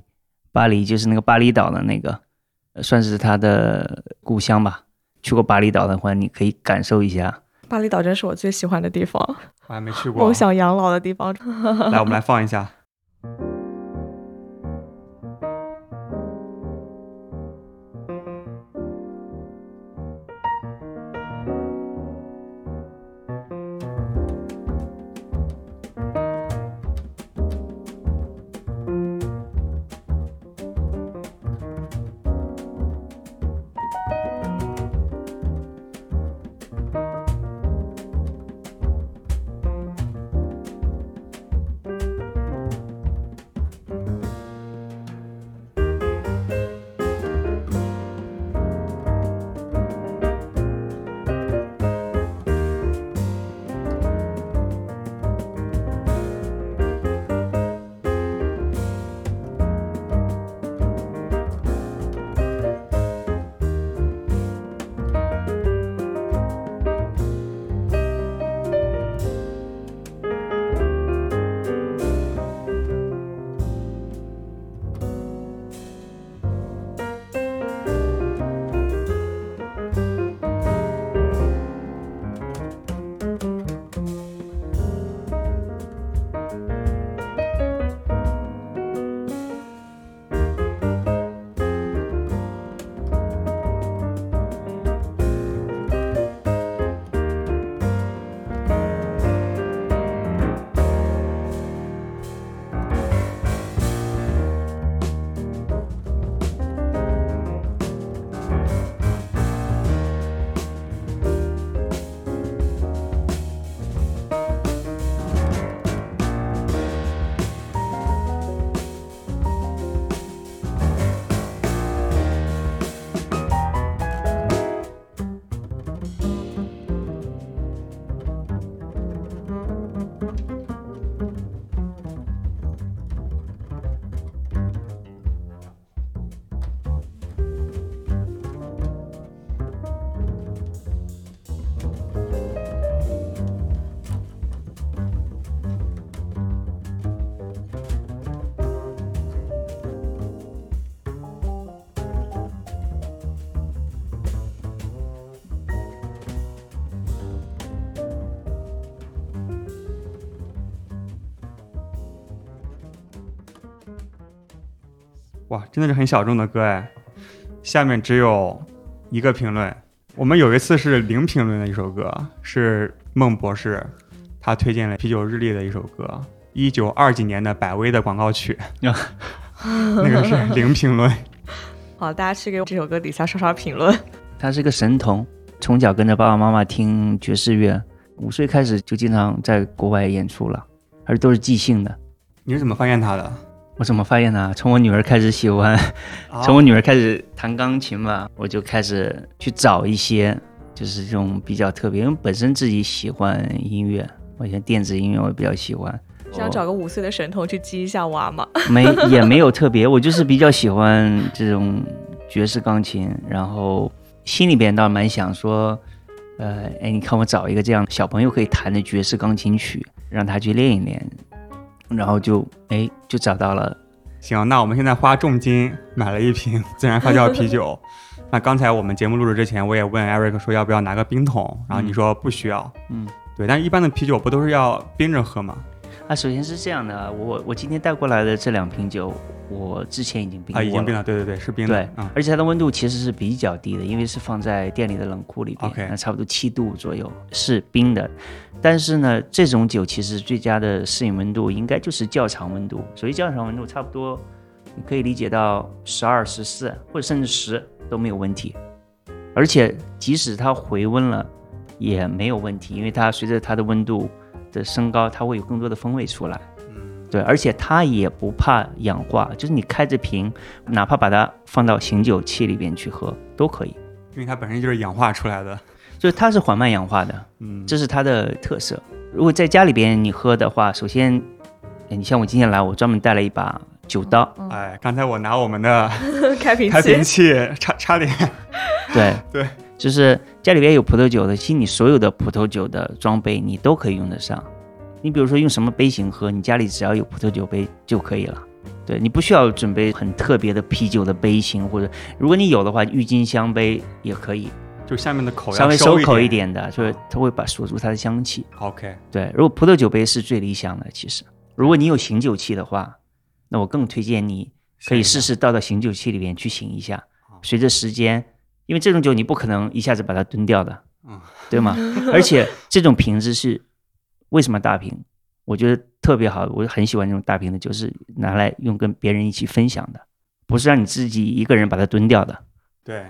巴黎就是那个巴厘岛的那个，算是他的故乡吧。去过巴厘岛的话，你可以感受一下。巴厘岛真是我最喜欢的地方，我还没去过，梦想养老的地方。来，我们来放一下。哇，真的是很小众的歌哎。下面只有一个评论，我们有一次是零评论的一首歌，是孟博士，他推荐了啤酒日历的一首歌，一九二几年的百威的广告曲，那个是 零评论。好，大家去给这首歌底下刷刷评论。他是个神童，从小跟着爸爸妈妈听爵士乐，五岁开始就经常在国外演出了，而且都是即兴的。你是怎么发现他的？我怎么发现呢？从我女儿开始喜欢，从我女儿开始弹钢琴吧，我就开始去找一些，就是这种比较特别，因为本身自己喜欢音乐，我像电子音乐我比较喜欢。想找个五岁的神童去激一下娃吗？没，也没有特别，我就是比较喜欢这种爵士钢琴，然后心里边倒蛮想说，呃，哎，你看我找一个这样小朋友可以弹的爵士钢琴曲，让他去练一练，然后就哎就找到了。行，那我们现在花重金买了一瓶自然发酵啤酒。那刚才我们节目录制之前，我也问 Eric 说要不要拿个冰桶，然后你说不需要。嗯，对，但一般的啤酒不都是要冰着喝吗？啊，首先是这样的，我我今天带过来的这两瓶酒，我之前已经冰过了，已经冰了，对对对，是冰的，对，而且它的温度其实是比较低的，因为是放在店里的冷库里边，OK，那差不多七度左右是冰的，但是呢，这种酒其实最佳的适应温度应该就是窖藏温度，所以窖藏温度差不多你可以理解到十二、十四或者甚至十都没有问题，而且即使它回温了也没有问题，因为它随着它的温度。的升高，它会有更多的风味出来。嗯，对，而且它也不怕氧化，就是你开着瓶，哪怕把它放到醒酒器里边去喝都可以，因为它本身就是氧化出来的，就是它是缓慢氧化的。嗯，这是它的特色。如果在家里边你喝的话，首先，你像我今天来，我专门带了一把酒刀。哎，刚才我拿我们的 开瓶开瓶器差差点。对对。就是家里边有葡萄酒的，其实你所有的葡萄酒的装备你都可以用得上。你比如说用什么杯型喝，你家里只要有葡萄酒杯就可以了。对你不需要准备很特别的啤酒的杯型，或者如果你有的话，郁金香杯也可以。就下面的口稍微收口一点的，就是它会把锁住它的香气。OK。对，如果葡萄酒杯是最理想的，其实如果你有醒酒器的话，那我更推荐你可以试试倒到醒酒器里面去醒一下。随着时间。因为这种酒你不可能一下子把它蹲掉的，嗯，对吗？而且这种瓶子是为什么大瓶？我觉得特别好，我很喜欢这种大瓶的酒，是拿来用跟别人一起分享的，不是让你自己一个人把它蹲掉的。对，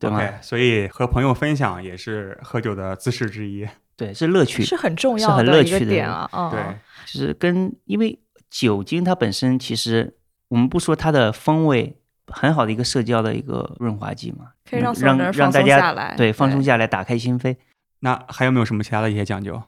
对吗？所以和朋友分享也是喝酒的姿势之一。对，是乐趣，是很重要的乐趣的点啊。对，就是跟因为酒精它本身其实我们不说它的风味。很好的一个社交的一个润滑剂嘛，可以让让让大家对放松下来，打开心扉。那还有没有什么其他的一些讲究？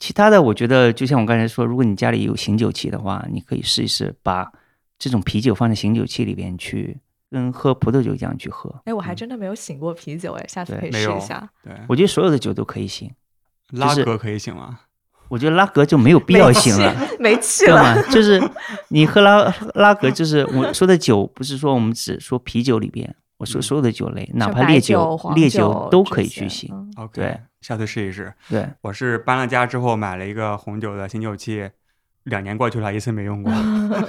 其他的，我觉得就像我刚才说，如果你家里有醒酒器的话，你可以试一试把这种啤酒放在醒酒器里边去，跟喝葡萄酒一样去喝。哎，我还真的没有醒过啤酒，哎，下次可以试一下。对，我觉得所有的酒都可以醒，拉格可以醒吗？我觉得拉格就没有必要醒了，没气了。就是你喝拉拉格，就是我说的酒，不是说我们只说啤酒里边，我说所有的酒类，哪怕烈酒、烈酒都可以去醒。OK，对下次试一试。对，我是搬了家之后买了一个红酒的醒酒器，两年过去了，一次没用过，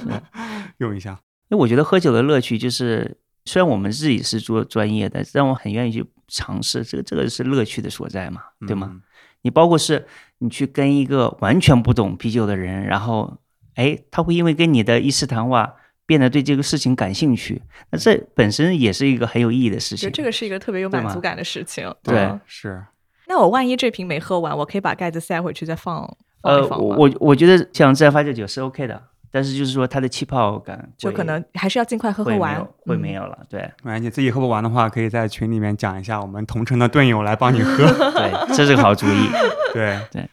用一下。因为我觉得喝酒的乐趣就是，虽然我们自己是做专业的，但我很愿意去尝试，这个这个是乐趣的所在嘛，对吗？你包括是。你去跟一个完全不懂啤酒的人，然后，哎，他会因为跟你的一次谈话，变得对这个事情感兴趣，那这本身也是一个很有意义的事情。这个是一个特别有满足感的事情。对，是。那我万一这瓶没喝完，我可以把盖子塞回去再放。呃，我我觉得像自然发酵酒是 OK 的。但是就是说，它的气泡感就可能还是要尽快喝喝完，会没有了。对，没关系，自己喝不完的话，可以在群里面讲一下，我们同城的队友来帮你喝。对，这是个好主意。对对。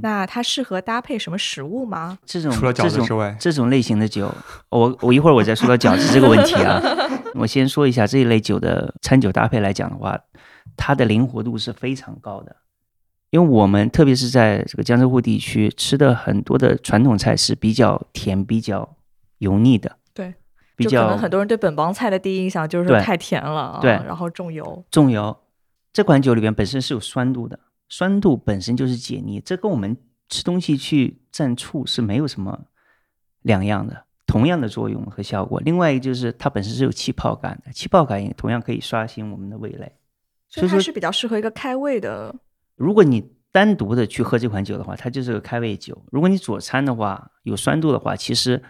那它适合搭配什么食物吗？这种除了饺子之外，这种类型的酒，我我一会儿我再说到饺子这个问题啊。我先说一下这一类酒的餐酒搭配来讲的话，它的灵活度是非常高的。因为我们特别是在这个江浙沪地区吃的很多的传统菜是比较甜、比较油腻的，对，比较可能很多人对本帮菜的第一印象就是太甜了，对，然后重油，重油。这款酒里边本身是有酸度的，酸度本身就是解腻，这跟我们吃东西去蘸醋是没有什么两样的。同样的作用和效果。另外一个就是它本身是有气泡感的，气泡感也同样可以刷新我们的味蕾。所以它是比较适合一个开胃的。如果你单独的去喝这款酒的话，它就是个开胃酒。如果你佐餐的话，有酸度的话，其实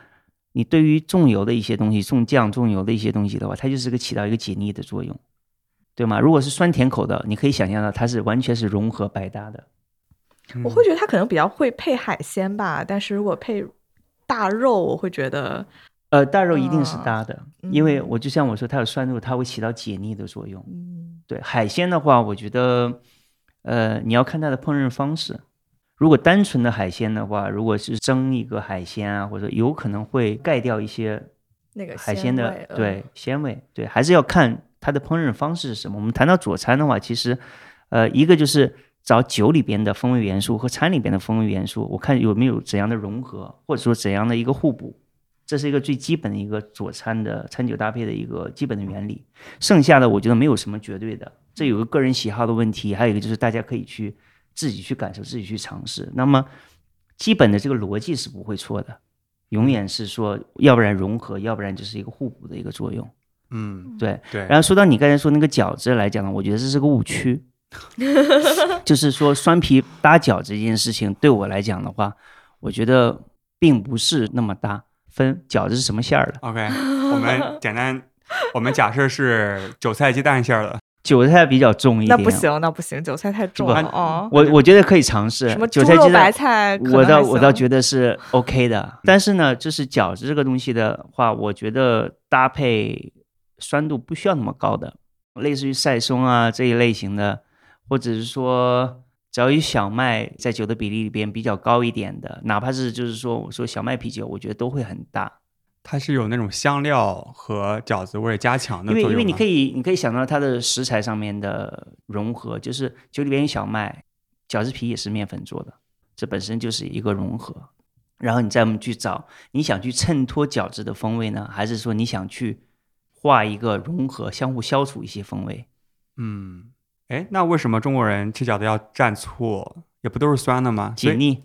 你对于重油的一些东西、重酱、重油的一些东西的话，它就是个起到一个解腻的作用，对吗？如果是酸甜口的，你可以想象到它是完全是融合百搭的。我会觉得它可能比较会配海鲜吧，但是如果配大肉，我会觉得，呃，大肉一定是搭的，因为我就像我说，它有酸度，它会起到解腻的作用。嗯，对，海鲜的话，我觉得，呃，你要看它的烹饪方式。如果单纯的海鲜的话，如果是蒸一个海鲜啊，或者有可能会盖掉一些那个海鲜的对鲜味。对，还是要看它的烹饪方式是什么。我们谈到佐餐的话，其实，呃，一个就是。找酒里边的风味元素和餐里边的风味元素，我看有没有怎样的融合，或者说怎样的一个互补，这是一个最基本的一个佐餐的餐酒搭配的一个基本的原理。剩下的我觉得没有什么绝对的，这有个个人喜好的问题，还有一个就是大家可以去自己去感受，自己去尝试。那么基本的这个逻辑是不会错的，永远是说要不然融合，要不然就是一个互补的一个作用。嗯，对对。然后说到你刚才说那个饺子来讲呢，我觉得这是个误区。就是说，酸皮搭饺子这件事情，对我来讲的话，我觉得并不是那么搭。分饺子是什么馅儿的？OK，我们 简单，我们假设是韭菜鸡蛋馅儿的。韭菜比较重一点。那不行，那不行，韭菜太重了。哦，我我觉得可以尝试。什么韭菜鸡蛋？白菜？我倒我倒觉得是 OK 的。但是呢，就是饺子这个东西的话，我觉得搭配酸度不需要那么高的，类似于赛松啊这一类型的。或者是说，只要有小麦在酒的比例里边比较高一点的，哪怕是就是说我说小麦啤酒，我觉得都会很大。它是有那种香料和饺子味加强的因为因为你可以你可以想到它的食材上面的融合，就是酒里边有小麦，饺子皮也是面粉做的，这本身就是一个融合。然后你再我们去找，你想去衬托饺子的风味呢，还是说你想去画一个融合，相互消除一些风味？嗯。哎，那为什么中国人吃饺子要蘸醋？也不都是酸的吗？解腻。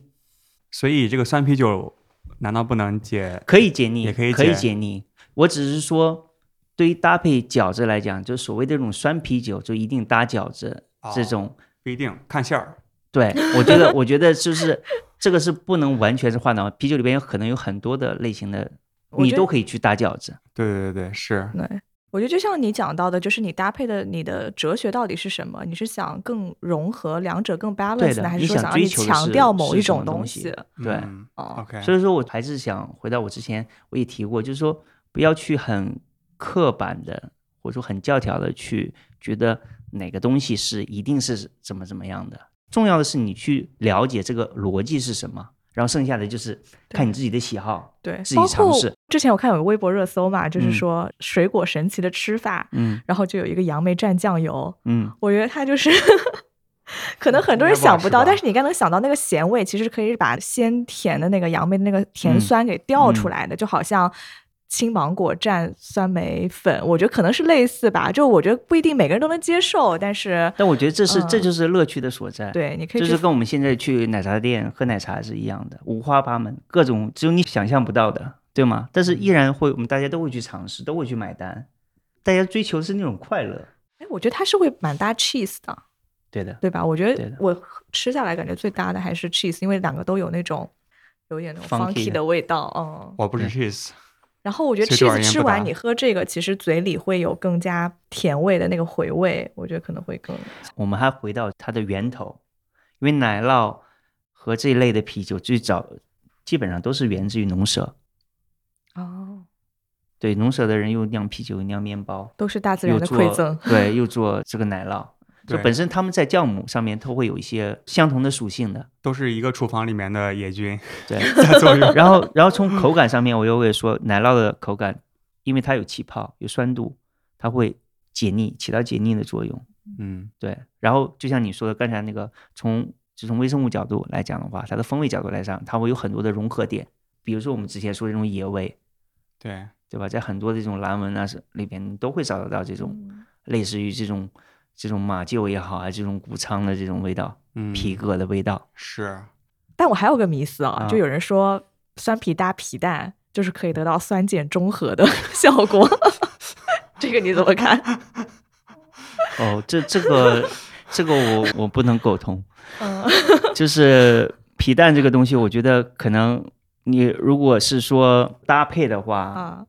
所以这个酸啤酒难道不能解？可以解腻，也可以可以解腻。我只是说，对于搭配饺子来讲，就所谓的这种酸啤酒，就一定搭饺子这种不一定看馅儿。对，我觉得，我觉得就是这个是不能完全是划等啤酒里边有可能有很多的类型的，你都可以去搭饺子。对对对对，是。对。我觉得就像你讲到的，就是你搭配的你的哲学到底是什么？你是想更融合两者更 balance 呢，还是说想要强调某一种东西？对，OK。所以说我还是想回到我之前我也提过，就是说不要去很刻板的或者说很教条的去觉得哪个东西是一定是怎么怎么样的。重要的是你去了解这个逻辑是什么。然后剩下的就是看你自己的喜好，对，自己尝试。之前我看有个微博热搜嘛，就是说水果神奇的吃法，嗯，然后就有一个杨梅蘸酱油，嗯，我觉得它就是 可能很多人想不到，但是你应该能想到那个咸味，其实可以把鲜甜的那个杨梅的那个甜酸给调出来的，就好像。青芒果蘸酸梅粉，我觉得可能是类似吧。就我觉得不一定每个人都能接受，但是但我觉得这是这就是乐趣的所在。对，你可以就是跟我们现在去奶茶店喝奶茶是一样的，五花八门，各种只有你想象不到的，对吗？但是依然会，我们大家都会去尝试，都会去买单。大家追求的是那种快乐。哎，我觉得它是会蛮搭 cheese 的。对的，对吧？我觉得我吃下来感觉最搭的还是 cheese，因为两个都有那种有点那种 funky 的味道。嗯，我不是 cheese。然后我觉得 cheese 吃完你喝这个，其实嘴里会有更加甜味的那个回味，我觉得可能会更。我们还回到它的源头，因为奶酪和这一类的啤酒最早基本上都是源自于农舍。哦，对，农舍的人又酿啤酒，又酿面包，都是大自然的馈赠。对，又做这个奶酪。就本身他们在酵母上面都会有一些相同的属性的，都是一个厨房里面的野菌对 在作用。然后，然后从口感上面，我又会说奶酪的口感，因为它有气泡、有酸度，它会解腻，起到解腻的作用。嗯，对。然后就像你说的刚才那个，从就从微生物角度来讲的话，它的风味角度来讲，它会有很多的融合点。比如说我们之前说的这种野味，对对吧？在很多的这种蓝纹啊是里边，都会找得到这种类似于这种。这种马厩也好啊，这种谷仓的这种味道，嗯，皮革的味道是。但我还有个迷思啊，就有人说酸皮搭皮蛋。就是可以得到酸碱中和的 效果。这个你怎么看？哦，这这个这个我我不能苟同。嗯，就是皮蛋这个东西，我觉得可能你如果是说搭配的话，啊，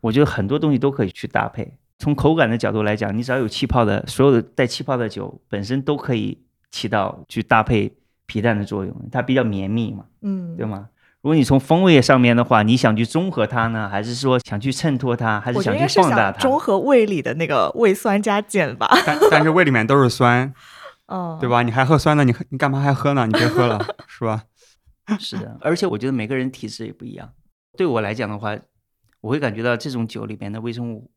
我觉得很多东西都可以去搭配。从口感的角度来讲，你只要有气泡的，所有的带气泡的酒本身都可以起到去搭配皮蛋的作用，它比较绵密嘛，嗯，对吗？如果你从风味上面的话，你想去中和它呢，还是说想去衬托它，还是想去放大它？想中和胃里的那个胃酸加碱吧。但但是胃里面都是酸，哦，对？吧？你还喝酸的，你喝你干嘛还喝呢？你别喝了，是吧？是的，而且我觉得每个人体质也不一样。对我来讲的话，我会感觉到这种酒里面的微生物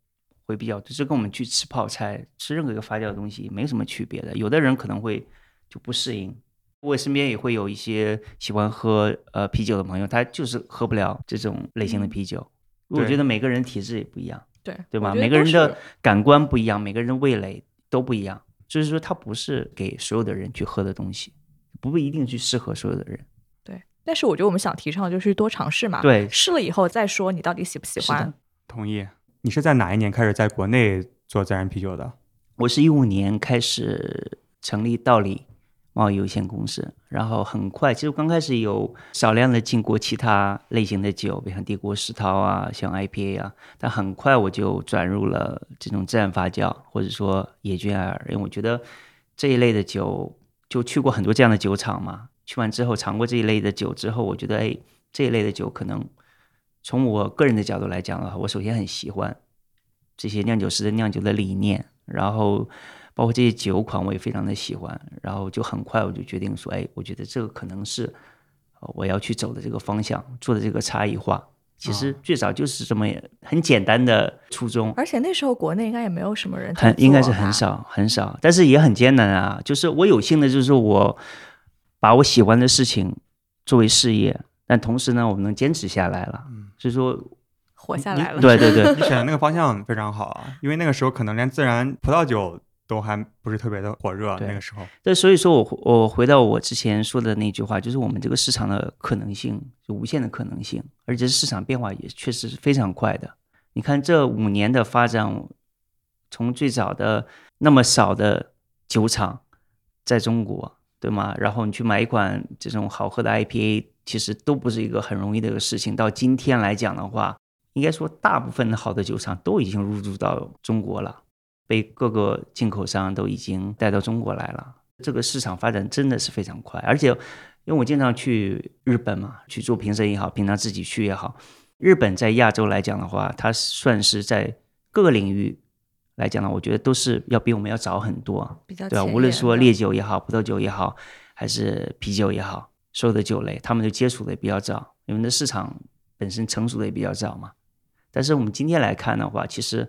会比较多，这跟我们去吃泡菜、吃任何一个发酵的东西没什么区别的。有的人可能会就不适应，我身边也会有一些喜欢喝呃啤酒的朋友，他就是喝不了这种类型的啤酒。我觉得每个人体质也不一样，对对吧？每个人的感官不一样，每个人的味蕾都不一样，就是说它不是给所有的人去喝的东西，不一定去适合所有的人。对，但是我觉得我们想提倡就是多尝试嘛，对试了以后再说你到底喜不喜欢。同意。你是在哪一年开始在国内做自然啤酒的？我是一五年开始成立道理贸易有限公司，然后很快，其实刚开始有少量的进过其他类型的酒，比如像帝国石涛啊，像 IPA 啊，但很快我就转入了这种自然发酵，或者说野菌艾尔，因为我觉得这一类的酒，就去过很多这样的酒厂嘛，去完之后尝过这一类的酒之后，我觉得哎，这一类的酒可能从我个人的角度来讲的话，我首先很喜欢这些酿酒师的酿酒的理念，然后包括这些酒款我也非常的喜欢，然后就很快我就决定说，哎，我觉得这个可能是呃我要去走的这个方向，做的这个差异化。其实最早就是这么很简单的初衷，而且那时候国内应该也没有什么人在很应该是很。少很少，但是也很艰难啊。就是我有幸的就是我把我喜欢的事情作为事业，但同时呢，我们能坚持下来了。所以说，你活下来了。对对对，你选的那个方向非常好啊，因为那个时候可能连自然葡萄酒都还不是特别的火热，对那个时候。对，所以说我我回到我之前说的那句话，就是我们这个市场的可能性就无限的可能性，而且市场变化也确实是非常快的。你看这五年的发展，从最早的那么少的酒厂在中国，对吗？然后你去买一款这种好喝的 IPA，其实都不是一个很容易的一个事情。到今天来讲的话，应该说大部分的好的酒厂都已经入驻到中国了。被各个进口商都已经带到中国来了。这个市场发展真的是非常快，而且因为我经常去日本嘛，去做评审也好，平常自己去也好，日本在亚洲来讲的话，它算是在各个领域来讲呢，我觉得都是要比我们要早很多，比较对吧？无论说烈酒也好，葡萄酒也好，还是啤酒也好，所有的酒类，他们就接触的也比较早，因为那市场本身成熟的也比较早嘛。但是我们今天来看的话，其实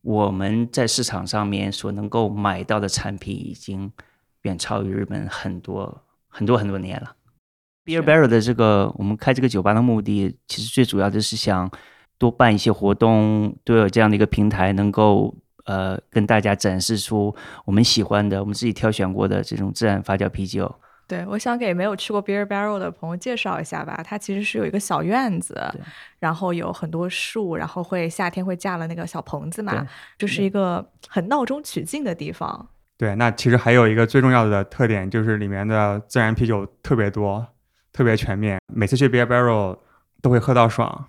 我们在市场上面所能够买到的产品已经远超于日本很多很多很多年了。Beer Barrel 的这个我们开这个酒吧的目的，其实最主要就是想多办一些活动，都有这样的一个平台，能够呃跟大家展示出我们喜欢的、我们自己挑选过的这种自然发酵啤酒。对，我想给没有去过 Beer Barrel 的朋友介绍一下吧。它其实是有一个小院子，然后有很多树，然后会夏天会架了那个小棚子嘛，就是一个很闹中取静的地方。对，那其实还有一个最重要的特点，就是里面的自然啤酒特别多，特别全面。每次去 Beer Barrel 都会喝到爽。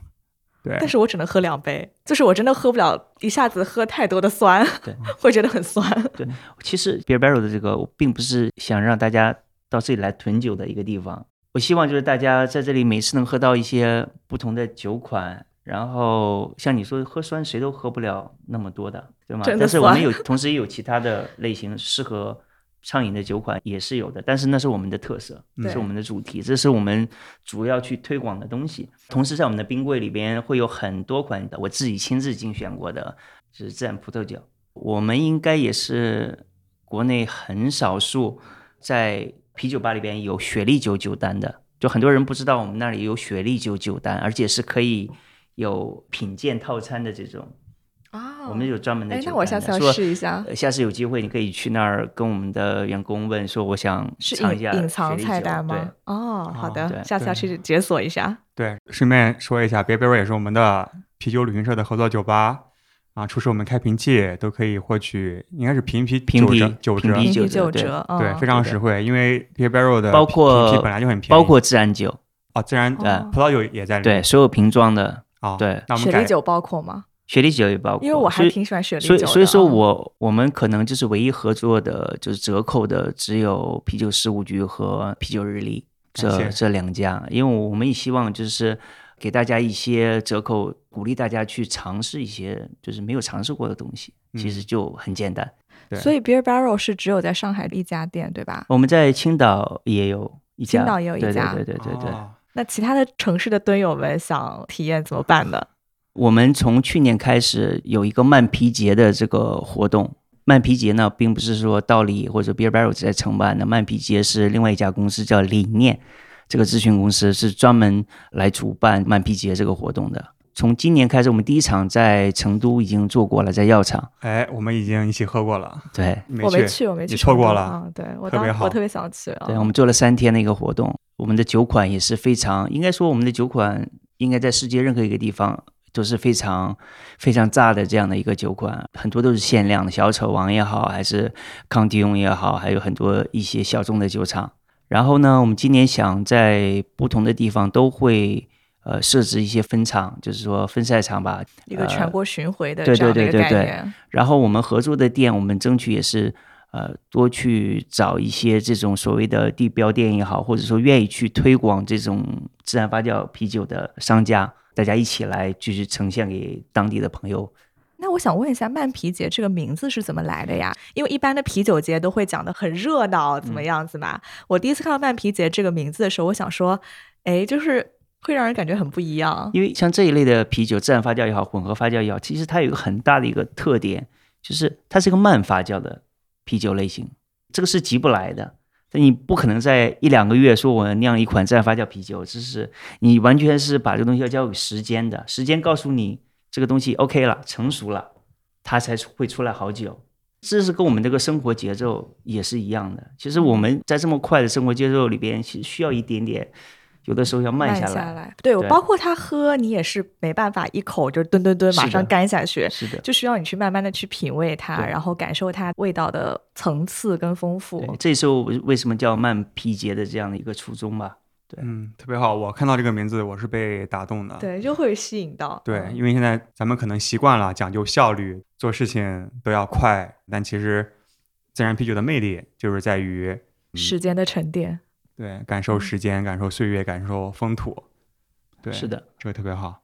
对，但是我只能喝两杯，就是我真的喝不了一下子喝太多的酸，对，会觉得很酸。对其实 Beer Barrel 的这个，我并不是想让大家到这里来囤酒的一个地方。我希望就是大家在这里每次能喝到一些不同的酒款，然后像你说喝酸，谁都喝不了那么多的，对吗？但是我们有，同时也有其他的类型适合畅饮的酒款也是有的，但是那是我们的特色，对是我们的主题，这是我们主要去推广的东西。同时在我们的冰柜里边会有很多款的我自己亲自精选过的，就是自然葡萄酒。我们应该也是国内很少数在啤酒吧里边有雪莉酒酒单的，就很多人不知道我们那里有雪莉酒酒单，而且是可以有品鉴套餐的这种。啊我们有专门的哎，酒单的。那我下次要说试一下。呃下次有机会，你可以去那儿跟我们的员工问说，我想是尝一下隐隐藏雪莉酒菜单吗？哦，好哦的，对下次要去解锁一下。对，顺便说一下，别别也是我们的啤酒旅行社的合作酒吧。啊，出示我们开瓶器都可以获取，应该是瓶啤瓶啤九折，瓶啤九折，对，非常实惠。因为 p i e r Barrel 的包括瓶啤本来就很便宜，包括自然酒哦，自然葡萄酒也在里面，对，所有瓶装的啊，对。那雪莉酒包括吗？雪莉酒也包括，因为我还挺喜欢雪莉酒的。所以，所以说我我们可能就是唯一合作的，就是折扣的只有啤酒事务局和啤酒日历这这两家，因为我们也希望就是。给大家一些折扣，鼓励大家去尝试一些就是没有尝试过的东西，其实就很简单。所以 Beer Barrel 是只有在上海的一家店，对吧？我们在青岛也有一家，青岛也有一家，对对对对对。那其他的城市的蹲友们想体验怎么办呢？我们从去年开始有一个慢皮节的这个活动。慢皮节呢，并不是说道理或者 Beer Barrel 在承办的，慢皮节是另外一家公司叫理念。这个咨询公司是专门来主办慢啤节这个活动的。从今年开始，我们第一场在成都已经做过了，在药厂。哎，我们已经一起喝过了。对，我没去，我没去，你错过了。啊对我特别好，我特别想去。对，我们做了三天的一个活动，我们的酒款也是非常，应该说我们的酒款应该在世界任何一个地方都是非常非常炸的这样的一个酒款，很多都是限量的，小丑王也好，还是康迪翁也好，还有很多一些小众的酒厂。然后呢，我们今年想在不同的地方都会呃设置一些分场，就是说分赛场吧，一个全国巡回的这样的一个概念。然后我们合作的店，我们争取也是呃多去找一些这种所谓的地标店也好，或者说愿意去推广这种自然发酵啤酒的商家，大家一起来继续呈现给当地的朋友。那我想问一下，慢啤节这个名字是怎么来的呀？因为一般的啤酒节都会讲的很热闹，怎么样子嘛？我第一次看到慢啤节这个名字的时候，我想说，哎，就是会让人感觉很不一样。因为像这一类的啤酒，自然发酵也好，混合发酵也好，其实它有一个很大的一个特点，就是它是一个慢发酵的啤酒类型，这个是急不来的。你不可能在一两个月说我酿一款自然发酵啤酒，这是你完全是把这个东西要交给时间的，时间告诉你。这个东西 OK 了，成熟了，它才会出来好久。这是跟我们这个生活节奏也是一样的。其实我们在这么快的生活节奏里边，其实需要一点点，有的时候要慢下来。下来对，包括他喝，你也是没办法一口就吨吨吨马上干下去，是的，就需要你去慢慢的去品味它，然后感受它味道的层次跟丰富。这时候为什么叫慢皮节的这样的一个初衷吧？对，嗯，特别好。我看到这个名字，我是被打动的。对，就会吸引到。对，因为现在咱们可能习惯了讲究效率，做事情都要快。但其实，自然啤酒的魅力就是在于时间的沉淀。对，感受时间，感受岁月，感受风土。对，是的，这个特别好。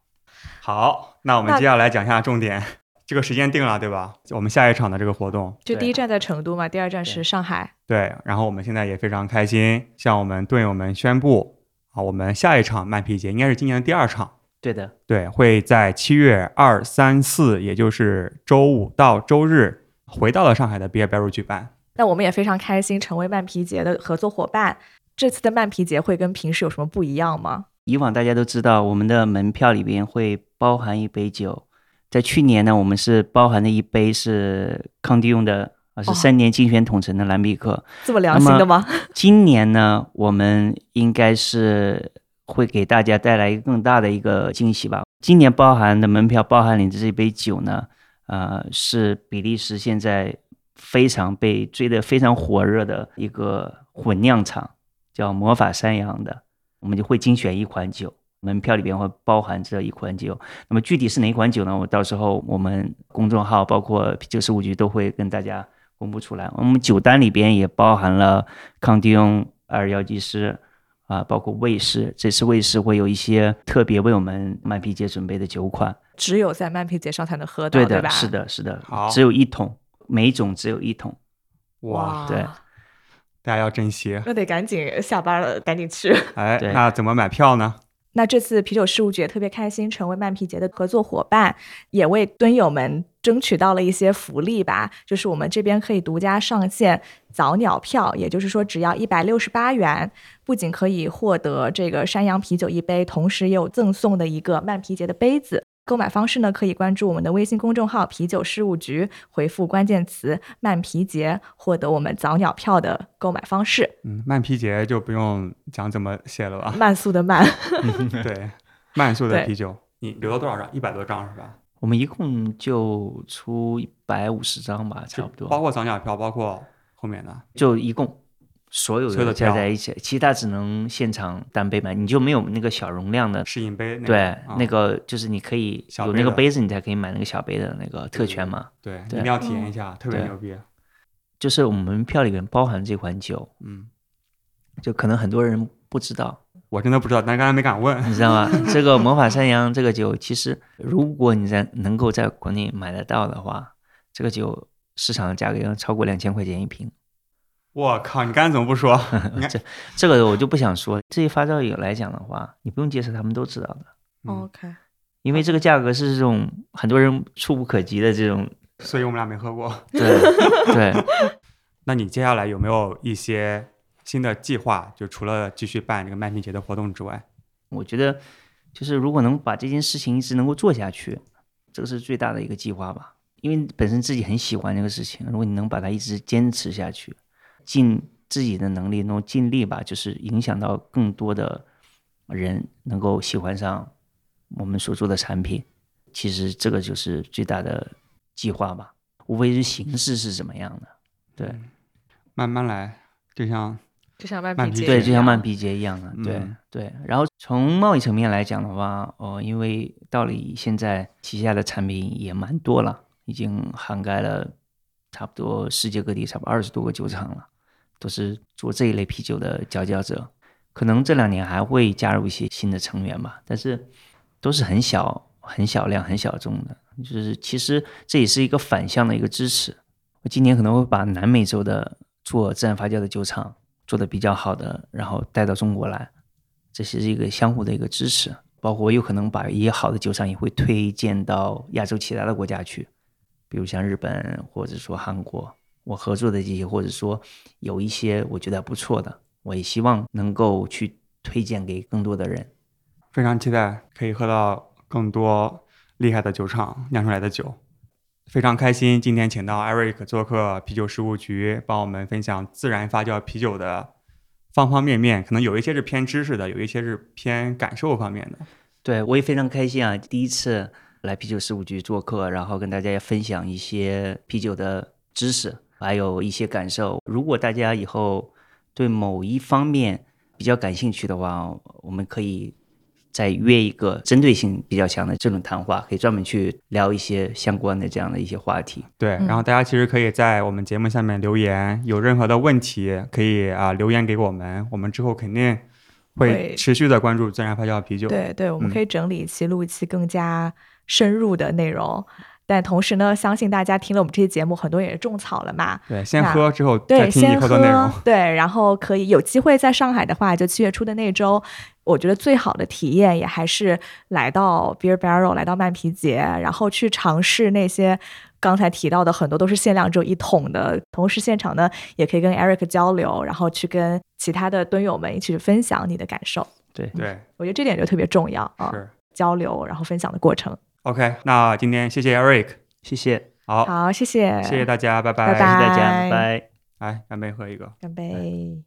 好，那我们接下来讲一下重点。这个时间定了，对吧？我们下一场的这个活动，就第一站在成都嘛，第二站是上海。对，然后我们现在也非常开心，向我们队友们宣布啊，我们下一场慢皮节应该是今年的第二场。对的，对，会在七月二、三、四，也就是周五到周日，回到了上海的 Beer Barrel 举办。那我们也非常开心，成为慢皮节的合作伙伴。这次的慢皮节会跟平时有什么不一样吗？以往大家都知道，我们的门票里边会包含一杯酒。在去年呢，我们是包含的一杯是康帝用的啊，是三年精选统称的蓝比克，这么良心的吗？今年呢，我们应该是会给大家带来一个更大的一个惊喜吧。今年包含的门票包含里的这杯酒呢，呃，是比利时现在非常被追得非常火热的一个混酿厂，叫魔法山羊的，我们就会精选一款酒。门票里边会包含这一款酒，那么具体是哪一款酒呢？我到时候我们公众号包括啤酒事务局都会跟大家公布出来。我们酒单里边也包含了康迪翁、阿尔药剂师啊，包括卫士。这次卫士会有一些特别为我们慢啤节准备的酒款，只有在慢啤节上才能喝到，对吧，是的，是的，只有一桶，每种只有一桶。哇，对，大家要珍惜。那得赶紧下班了，赶紧去。哎，那怎么买票呢？那这次啤酒事务局也特别开心，成为慢啤节的合作伙伴，也为蹲友们争取到了一些福利吧。就是我们这边可以独家上线早鸟票，也就是说只要一百六十八元，不仅可以获得这个山羊啤酒一杯，同时也有赠送的一个慢啤节的杯子。购买方式呢，可以关注我们的微信公众号“啤酒事务局”，回复关键词“慢皮节”，获得我们早鸟票的购买方式。嗯，慢皮节就不用讲怎么写了吧？慢速的慢。对，慢速的啤酒，你留了多少张？一百多张是吧？我们一共就出一百五十张吧，差不多包，括早鸟票，包括后面的。就一共所有的加在一起，其他只能现场单杯买，你就没有那个小容量的。试饮杯那个，对，啊那个就是你可以有那个杯子，你才可以买那个小杯的那个特权嘛。对，一对定要体验一下，特别牛逼。就是我们票里面包含这款酒，嗯，就可能很多人不知道，我真的不知道，但刚才没敢问。你知道吗？这个魔法山羊这个酒，其实如果你在能够在国内买得到的话，这个酒市场的价格要超过两千块钱一瓶。我靠，你刚才怎么不说？这这个我就不想说。这些发烧友来讲的话，你不用介绍，他们都知道的，嗯 OK，因为这个价格是这种很多人触不可及的这种。所以我们俩没喝过。对对，那你接下来有没有一些新的计划？就除了继续办这个麦皮节的活动之外，我觉得就是如果能把这件事情一直能够做下去，这个是最大的一个计划吧。因为本身自己很喜欢这个事情，如果你能把它一直坚持下去，尽自己的能力，能够尽力吧，就是影响到更多的人能够喜欢上我们所做的产品。其实这个就是最大的计划吧，无非是形式是怎么样的。对慢慢来，就像就像麦麦皮对，就像慢皮节一样的，对、嗯对。然后从贸易层面来讲的话，哦，因为道理现在旗下的产品也蛮多了，已经涵盖了差不多世界各地差不多二十多个酒厂了，都是做这一类啤酒的佼佼者。可能这两年还会加入一些新的成员吧，但是都是很小、很小量、很小众的。就是其实这也是一个反向的一个支持。我今年可能会把南美洲的做自然发酵的酒厂做的比较好的，然后带到中国来，这是一个相互的一个支持。包括我有可能把一些好的酒厂也会推荐到亚洲其他的国家去，比如像日本或者说韩国，我合作的这些，或者说有一些我觉得不错的，我也希望能够去推荐给更多的人。非常期待可以喝到更多厉害的酒厂酿出来的酒。非常开心，今天请到 Eric 做客啤酒事务局，帮我们分享自然发酵啤酒的方方面面。可能有一些是偏知识的，有一些是偏感受方面的。对我也非常开心啊，第一次来啤酒事务局做客，然后跟大家分享一些啤酒的知识，还有一些感受。如果大家以后对某一方面比较感兴趣的话，我们可以再约一个针对性比较强的这种谈话，可以专门去聊一些相关的这样的一些话题。对，嗯然后大家其实可以在我们节目下面留言，有任何的问题可以啊、留言给我们，我们之后肯定会会持续的关注自然发酵啤酒。对对，我们嗯可以整理一期，录一期更加深入的内容。但同时呢，相信大家听了我们这期节目，很多也是种草了嘛。对，先喝之后再对，听以先后的内容喝。，对，然后可以有机会在上海的话，就七月初的那周，我觉得最好的体验也还是来到 Beer Barrel，来到慢啤节，然后去尝试那些刚才提到的很多都是限量只有一桶的，同时现场呢也可以跟 Eric 交流，然后去跟其他的蹲友们一起去分享你的感受。对，对，我觉得这点就特别重要啊，交流然后分享的过程。OK，那今天谢谢 Eric，谢谢，好，好，谢谢，谢谢大家，拜拜谢谢大家，拜拜拜。来，干杯，喝一个。干杯。